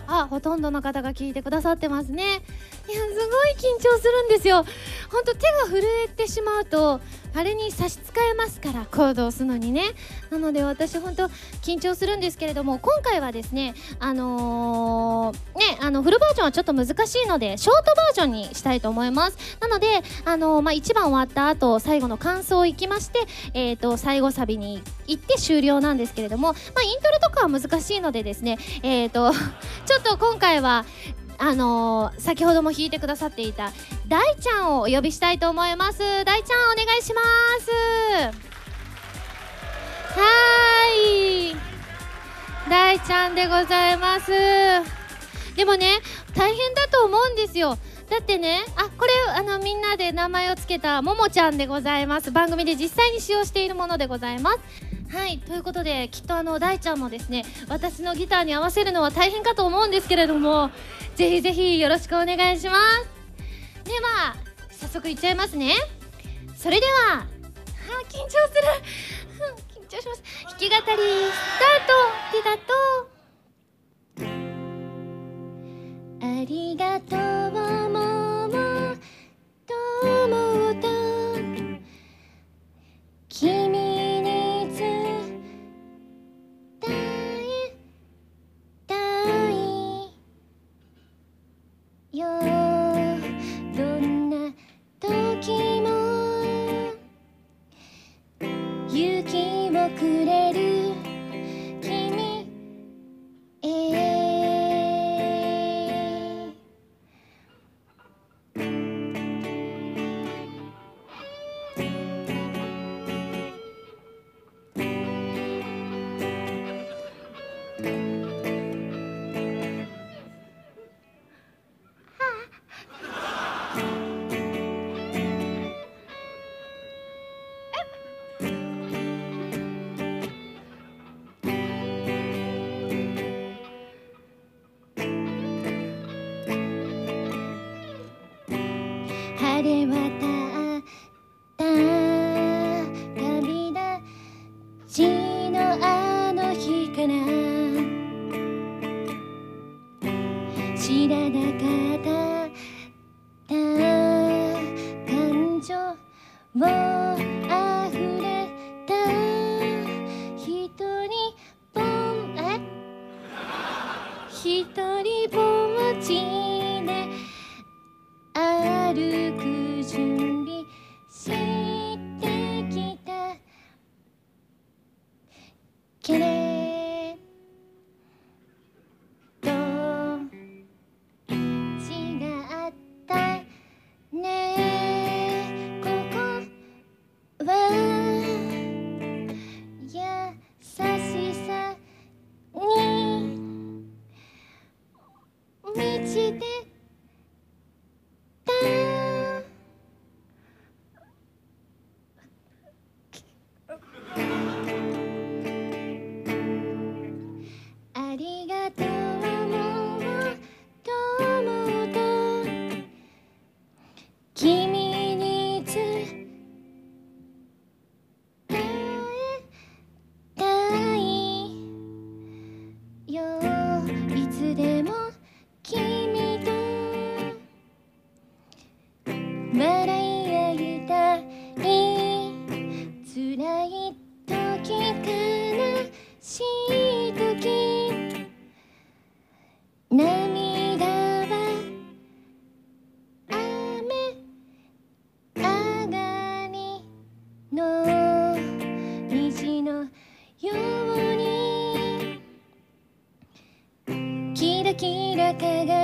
あほとんどの方が聞いてくださってますね。いやすごい緊張するんですよ。ほんと手が震えてしまうとあれに差し支えますからコードを押すのにね。なので私ほんと緊張するんですけれども今回はですねあのー、ねあのフルバージョンはちょっと難しいのでショートバージョンにしたいと思います。なのであのー、まあ1番終わった後最後の感想をいきましてえっ、ー、と最後サビに行って終了なんですけれどもまあイントロとかは難しいのでですねえっ、と ちょっと今回はあのー、先ほども弾いてくださっていた大ちゃんをお呼びしたいと思います。大ちゃんお願いします。はい。大ちゃんでございます。でもね大変だと思うんですよ。だってねあこれあのみんなで名前を付けたももちゃんでございます。番組で実際に使用しているものでございます。はいということできっとあの大ちゃんもですね私のギターに合わせるのは大変かと思うんですけれどもぜひぜひよろしくお願いします。では早速いっちゃいますね。それではあ緊張する。緊張します。弾き語りスタート。でだと。ありがとうももと思った君キラ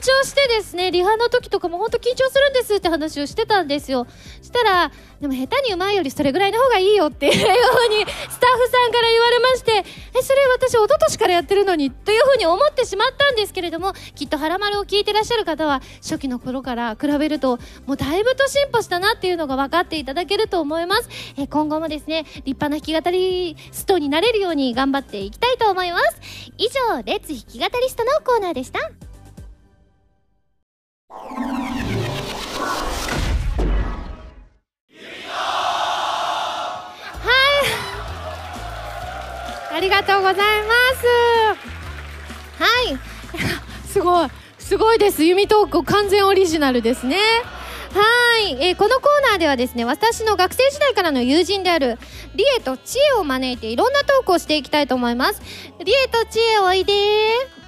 張してですねリハの時とかも本当緊張するんですって話をしてたんですよ。したらでも下手にうまいよりそれぐらいの方がいいよって いうふうにスタッフさんから言われましてえそれ私一昨年からやってるのにというふうに思ってしまったんですけれどもきっと「はらまる」を聞いてらっしゃる方は初期の頃から比べるともうだいぶと進歩したなっていうのが分かっていただけると思います。え今後もですね立派な弾き語りストになれるように頑張っていきたいと思います。以上レッツ弾き語りストのコーナーでした。はい。ありがとうございます。はい。すごい。すごいです。弓トーク完全オリジナルですね。はい、えーこのコーナーではですね私の学生時代からの友人であるリエとチエを招いていろんなトークをしていきたいと思います。リエとチエおいで。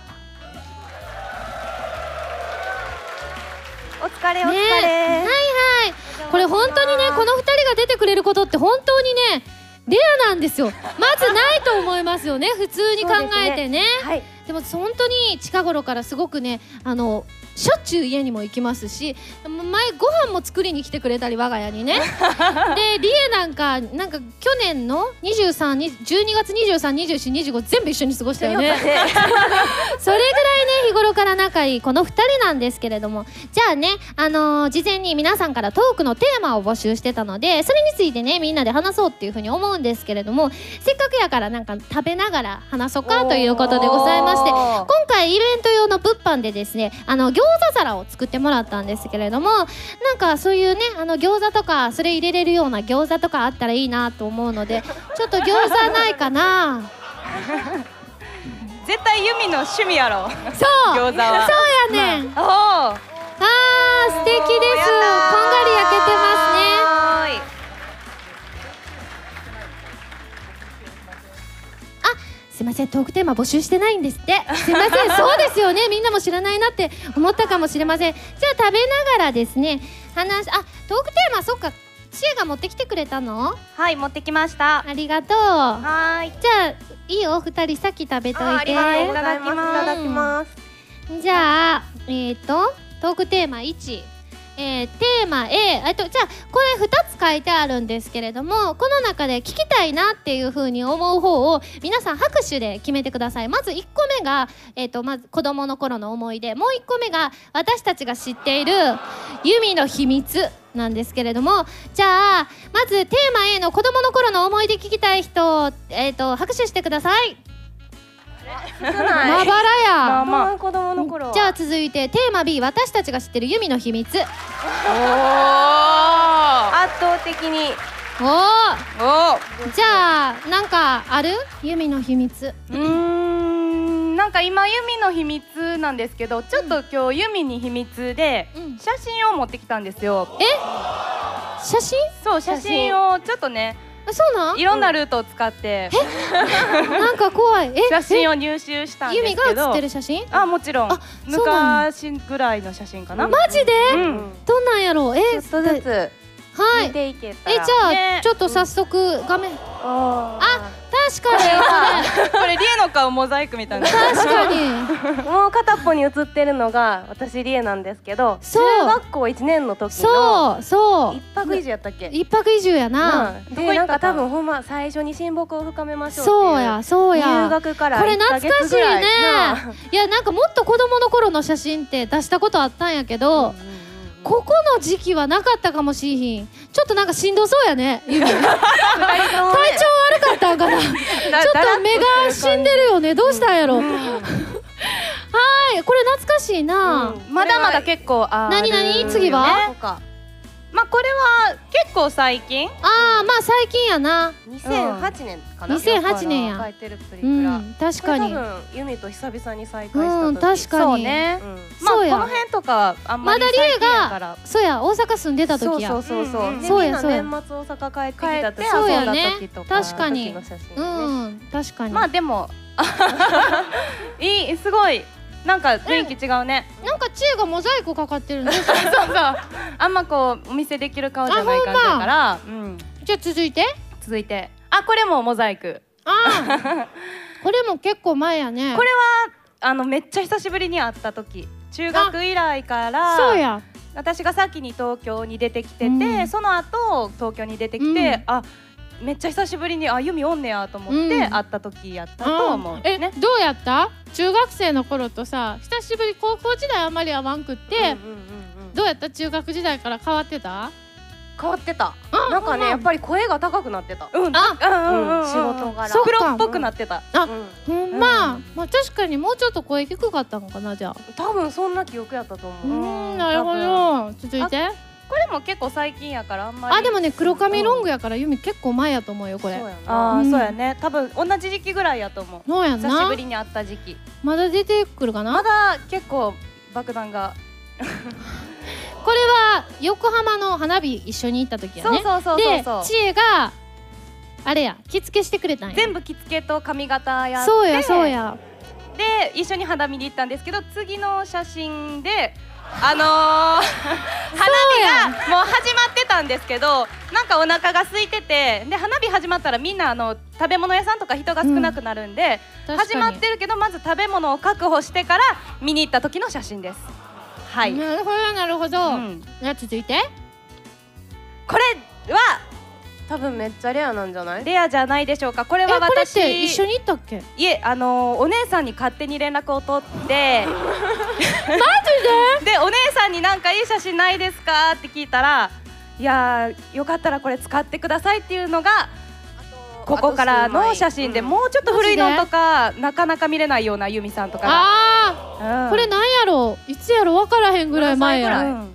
お疲れお疲れ、ねはいはい。これ本当にねこの2人が出てくれることって本当にねレアなんですよ。まずないと思いますよね普通に考えてね。はい。でも本当に近頃からすごくねあのしょっちゅう家にも行きますし前ご飯も作りに来てくれたり我が家にね。でリエなんかなんか去年の23に12月232425全部一緒に過ごしたよね。それぐらいね日頃から仲いいこの2人なんですけれども。じゃあねあのー事前に皆さんからトークのテーマを募集してたのでそれについてねみんなで話そうっていうふうに思うんですけれどもせっかくやからなんか食べながら話そうかということでございまして今回イベント用の物販でですねあの餃子皿を作ってもらったんですけれどもなんかそういうねあの餃子とかそれ入れれるような餃子とかあったらいいなと思うので ちょっと餃子ないかな。絶対ユミの趣味やろ。そう。餃子は。そうやねん。おおあー素敵です。こんがり焼けてますいまませんトークテーマ募集してないんですって。すいません そうですよね。みんなも知らないなって思ったかもしれません。じゃあ食べながらですね話あトークテーマそっか。知恵が持ってきてくれたの？はい持ってきました。ありがとう。はーい。じゃあいいよ。二人さっき食べといて。ありがとうございます。いただきます。じゃあえっ、とトークテーマ1えー、テーマ A えとじゃあこれ2つ書いてあるんですけれどもこの中で聞きたいなっていうふうに思う方を皆さん拍手で決めてください。まず1個目が、えー、とまず子供の頃の思い出。もう1個目が私たちが知っているユミの秘密なんですけれども。じゃあまずテーマ A の子供の頃の思い出聞きたい人、えー、と拍手してください。まばらや。まあ子供の頃は。じゃあ続いてテーマ B 私たちが知ってるユミの秘密。圧倒的に。おおー。じゃあなんかある？ユミの秘密。うーんなんか今ユミの秘密なんですけどちょっと今日ユミに秘密でうん。写真を持ってきたんですよ。写真？そう写真をちょっとねあそうなん？いろんなルートを使って。なんか怖い。え？写真を入手したんですけど。写ってる写真？あもちろん。あそうなん昔ぐらいの写真かな。マジで？うん。どんなんやろう？え？ちょっとずつはい。見ていけたら。えじゃあ、ね。ちょっと早速画面。あ確かに。ここれリエの顔モザイクみたいな。れ確かに。ーもう片っぽに写ってるのが私リエなんですけどそう。中学校1年の時のそうそう。一泊以上やったっけ？一泊以上やな。なあどこ行った？でなんか多分ほんま最初に親睦を深めましょうっていそうやそうや。入学からこれ1ヶ懐かしいね。いやなんかもっと子供の頃の写真って出したことあったんやけど、ここの時期はなかったかもしれひん。ちょっとなんかしんどそうやね 体調悪かったんかな。ちょっと目が死んでるよね。どうしたんやろ。はいこれ懐かしいな、まだまだ結構あ何何？る次は？よねまあこれは結構最近？ああまあ最近やな。2008年かな？2008年や。書いてるプリうクラ。ん確かに。分ユミと久々に再会した時。うん確かに。そうね。うん。まあそうや。この辺とかあんまりまだリエが最近やから。そうや大阪住んでた時や。そうそうそうそう、うん。うんでそうや年末大阪帰ってきた時そうやね。遊んだ時とか確かに時の写真ねうん確かに、まあでもいいすごいなんか雰囲気違うね、なんか知恵がモザイクかかってるね。そうそう。あんまこうお見せできる顔じゃない感じだから、うん、じゃあ続いて？続いて。あこれもモザイク。ああ これも結構前やね。これはあのめっちゃ久しぶりに会った時。中学以来からそうや。私が先に東京に出てきてて、うん。その後東京に出てきて、うん。あめっちゃ久しぶりにあユミおんねやと思って、うん。会った時やったと思う。え、ね。どうやった？中学生の頃とさ久しぶり高校時代あんまり会わんくって、うんうんうんうん。どうやった？中学時代から変わってた？変わってた。あなんかねやっぱり声が高くなってた。うん。あうんうんうん。うん。仕事柄。そうプロっぽくなってた。あうん。ほんま、うん。まあ確かにもうちょっと声低かったのかなじゃあ。多分そんな記憶やったとう思う。ーんなるほど。続いてこれも結構最近やからあんまり。あでもね黒髪ロングやからユミ結構前やと思うよこれ。そうやあなー、うん。そうやね。多分同じ時期ぐらいやと思う。そうやん久しなぶりに会った時期。まだ出てくるかな？まだ結構爆弾が。これは横浜の花火一緒に行った時やね。そうそうそうそうでそう。知恵があれや着付けしてくれたんや。全部着付けと髪型やって。そうやそうや。で一緒に花見に行ったんですけど次の写真であのー、花火がもう始まってたんですけどなんかお腹が空いててで花火始まったらみんなあの食べ物屋さんとか人が少なくなるんで、始まってるけどまず食べ物を確保してから見に行った時の写真です。はい、なるほどなるほど、うん。じゃあ続いて。これは多分めっちゃレアなんじゃない？レアじゃないでしょうか。これは私て一緒に行ったっけ？いえあのーお姉さんに勝手に連絡を取って。マジで？でお姉さんになんかいい写真ないですかって聞いたらいやーよかったらこれ使ってくださいっていうのがここからの写真でうん。もうちょっと古いのとかなかなか見れないようなユミさんとかあが、あこれなんやろ？いつやろ？分からへんぐらい前や何歳ぐらい？うん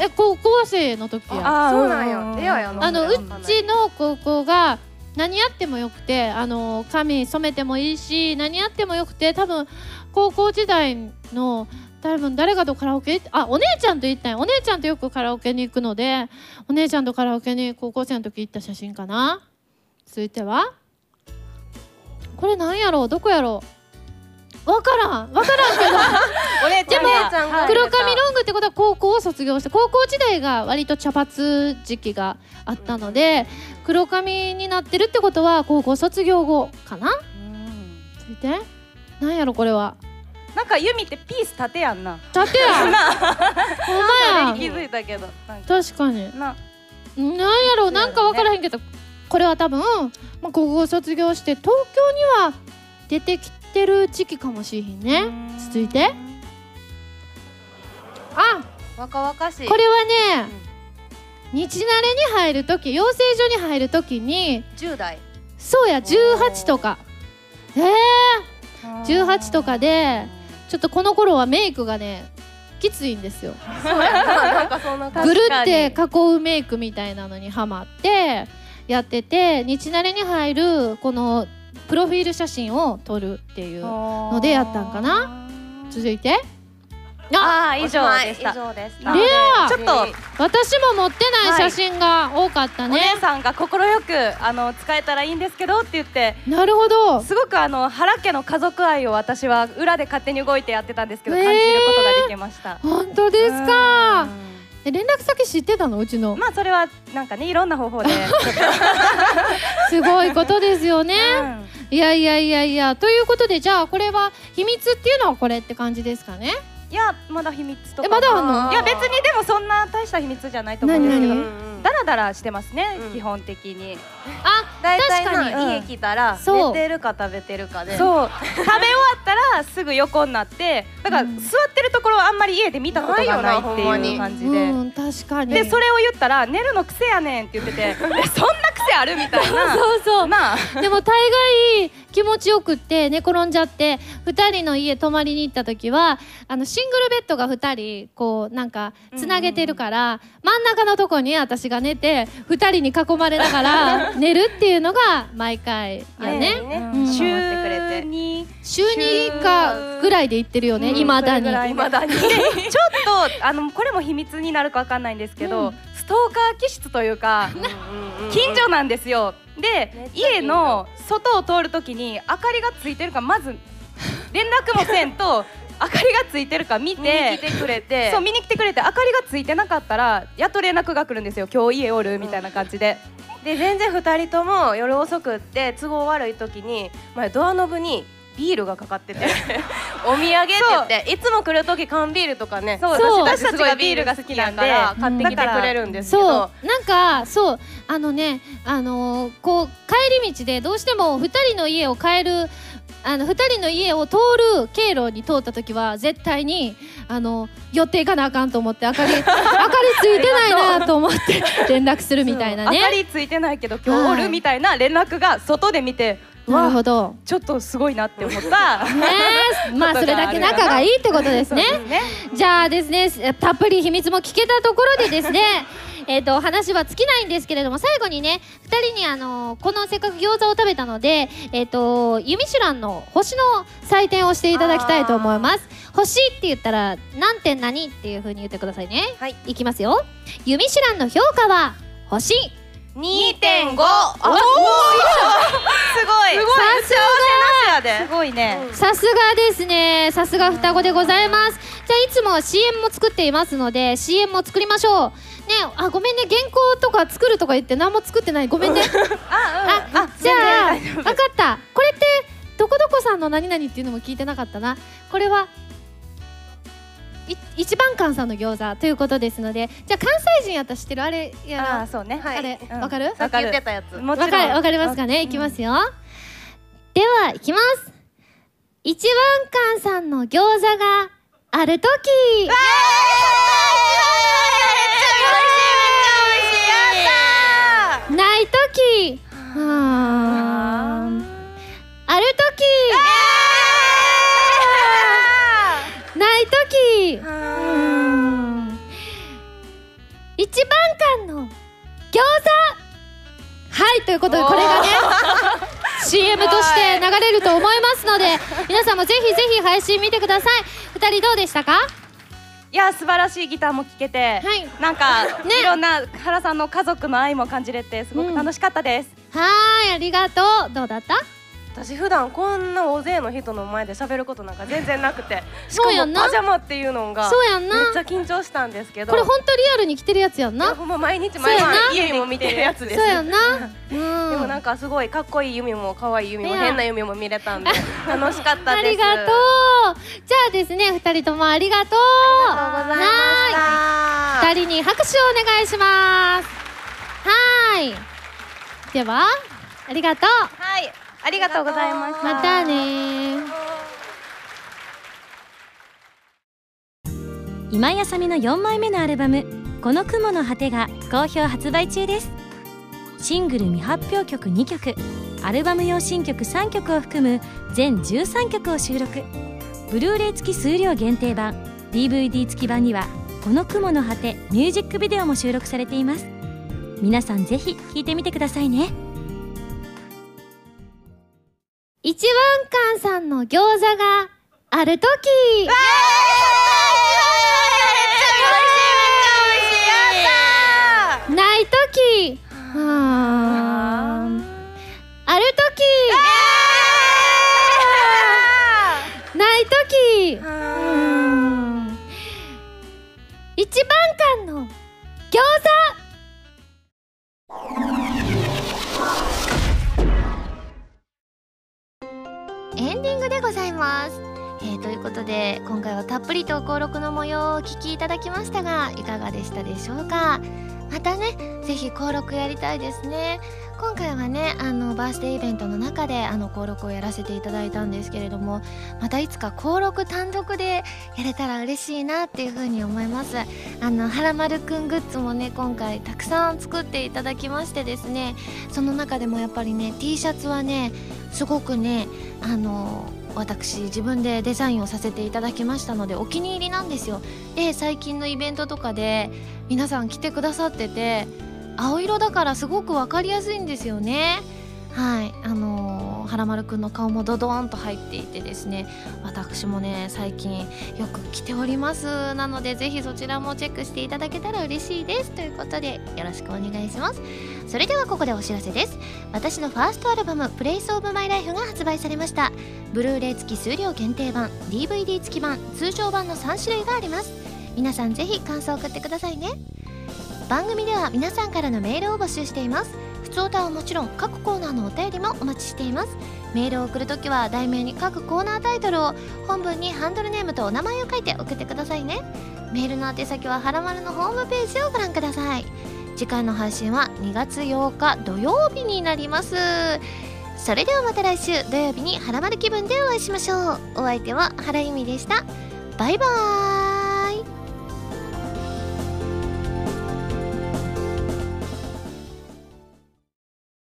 え高校生の時や。あーそうなんや。や。なあのうちの高校が何やってもよくてあの髪染めてもいいし何やってもよくて多分高校時代の多分誰かとカラオケあお姉ちゃんと行ったんや。お姉ちゃんとよくカラオケに行くのでお姉ちゃんとカラオケに高校生の時行った写真かな。続いては。これなんやろう？どこやろう？わからんわからんけど。お姉ちゃんが。でも黒髪ロングってことは高校を卒業して高校時代が割と茶髪時期があったので黒髪になってるってことは高校卒業後かな？ついて。なんやろこれは。なんかユミってピース縦やんな。縦や ほんま気やづいたけど確かに。な。なんやろうなんかわからへんけどこれは多分、まあ、高校卒業して東京には出てきてる時期かもしれへんね。続いて。あ若々しい。これはね、日慣れに入る時養成所に入る時に10代。そうや18とか。ええー、18とかでちょっとこの頃はメイクがねきついんですよ。ぐるって囲うメイクみたいなのにハマってやってて日慣れに入るこのプロフィール写真を撮るっていうのでやったんかな？続いて。ああ以上でした以上です。レア。ちょっと私も持ってない写真が多かったおね、姉さんが快くあの使えたらいいんですけどって言って。なるほど。すごくあの原家の家族愛を私は裏で勝手に動いてやってたんですけど、えー。感じることができました。本当ですか？え連絡先知ってたの？うちの。まあそれはなんかねいろんな方法で、すごいことですよね、いやいやいやいや。ということでじゃあこれは秘密っていうのはこれって感じですかね？いやまだ秘密とか。えまだあんの？いや別にでもそんな大した秘密じゃないと思うんですけど。何？ダラダラしてますね、うん。基本的に。あ大体確かに。な家来たらそう。寝てるか食べてるかで。そう。食べ終わったらすぐ横になってだから座ってるところはあんまり家で見たことがないっていう感じで。うん確かに。でそれを言ったら寝るの癖やねんって言っててえそんな癖あるみたいな。そうそうなあ。でも大概気持ちよくって寝転んじゃって2人の家泊まりに行った時はあのシングルベッドが2人こうなんかつなげてるから、真ん中のとこに私が寝て2人に囲まれながら 寝るっていうのが毎回やね。うん。週守ってくれて。に週2かぐらいで行ってるよね、うん。いまだに。ちょっとあのこれも秘密になるかわかんないんですけど、うん。ストーカー気質というか近所なんですよ。で家の外を通るときに明かりがついてるかまず連絡もせんと 明かりがついてるか見見にて来てくれて。そう見に来てくれて明かりがついてなかったらやっと連絡が来るんですよ。今日家おるみたいな感じで、で全然二人とも夜遅くって都合悪い時に前ドアノブにビールがかかってて。お土産って言っていつも来る時缶ビールとかねそうそう私たちがビールが好きなんでから買ってきてくれるんですけそど。うなんかそうあのねあのーこう帰り道でどうしても2人の家を帰るあの2人の家を通る経路に通った時は絶対にあの寄っていかなあかんと思って明かり 明かりついてないなと思って連絡するみたいなね。明かりついてないけど今日おるみたいな連絡が外で見て、なるわほど。ちょっとすごいなって思った。ねえ。まあそれだけ仲がいいってことですね。ね。じゃあですねたっぷり秘密も聞けたところでですね えーと話は尽きないんですけれども最後にね2人にあのこのせっかく餃子を食べたのでえっ、とユミシュランの星の採点をしていただきたいと思います。星って言ったら何点何っていう風に言ってくださいね。はい。いきますよ。ユミシュランの評価は星2.5あおおすごい。すごい。さすがすごいね。さすがですね。さすが双子でございます。じゃあいつもは CM も作っていますので CM も作りましょう。ねあごめんね。原稿とか作るとか言って何も作ってない。ごめんね。あ、うん。あじゃあ分かった。これってどこどこさんの何々っていうのも聞いてなかったな。これはい一番館さんの餃子ということですのでじゃあ関西人やったら知ってる？あれやあ、そうね。はい。あれうん。わかる？さっき言ってたやつもちろん。わかるわかりますかね、いきますよ。ではいきます。一番館さんの餃子があるときない一番館の餃子。はいということでこれがね CM として流れると思いますので 皆さんもぜひぜひ配信見てください。二人どうでしたか？いや、素晴らしいギターも聴けて。はい。なんか、ね。いろんな原さんの家族の愛も感じれて、すごく楽しかったです。はーいありがとう。どうだった？私普段こんな大勢の人の前で喋ることなんか全然なくて。しかそうやんな。もパジャマっていうのがそうやんな。めっちゃ緊張したんですけど。これ本当リアルに着てるやつやんな。ほんま毎日毎日そうやな。ユミも見てるやつです。そうやんな。で うん。もなんかすごいかっこいいユミも可愛いユミも変なユミも見れたんで 楽しかったです。ありがとう。じゃあですね二人ともありがとう。ありがとうございました。二人に拍手をお願いします。はーい。ではありがとう。はいありがとうございました。またね。ー今やさみの4枚目のアルバム「この雲の果て」が好評発売中です。シングル未発表曲2曲アルバム用新曲3曲を含む全13曲を収録。ブルーレイ付き数量限定版 DVD 付き版には「この雲の果て」ミュージックビデオも収録されています。皆さんぜひ聴いてみてくださいね一番館さんの餃子があるときお聞きいただきましたがいかがでしたでしょうか？またねぜひ登録やりたいですね。今回はねあのバースデーイベントの中であの登録をやらせていただいたんですけれどもまたいつか登録単独でやれたら嬉しいなっていうふうに思います。あのはらまるくんグッズもね今回たくさん作っていただきましてですねその中でもやっぱりね T シャツはねすごくねあの私自分でデザインをさせていただきましたのでお気に入りなんですよ。で最近のイベントとかで皆さん来てくださってて青色だからすごく分かりやすいんですよね。はい。あのー、はらまるくんの顔もドドーンと入っていてですね私もね最近よく来ております。なのでぜひそちらもチェックしていただけたら嬉しいです。ということでよろしくお願いします。それではここでお知らせです。私のファーストアルバム「プレイスオブマイライフが発売されました。ブルーレイ付き数量限定版 DVD 付き版通常版の3種類があります。皆さんぜひ感想を送ってくださいね。番組では皆さんからのメールを募集しています。普通歌はもちろん各コーナーのお便りもお待ちしています。メールを送るときは題名に各コーナータイトルを本文にハンドルネームとお名前を書いて送ってくださいね。メールの宛先ははらまるのホームページをご覧ください。次回の配信は2月8日土曜日になります。それではまた来週土曜日にはらまる気分でお会いしましょう。お相手は原由美でした。バイバーイ。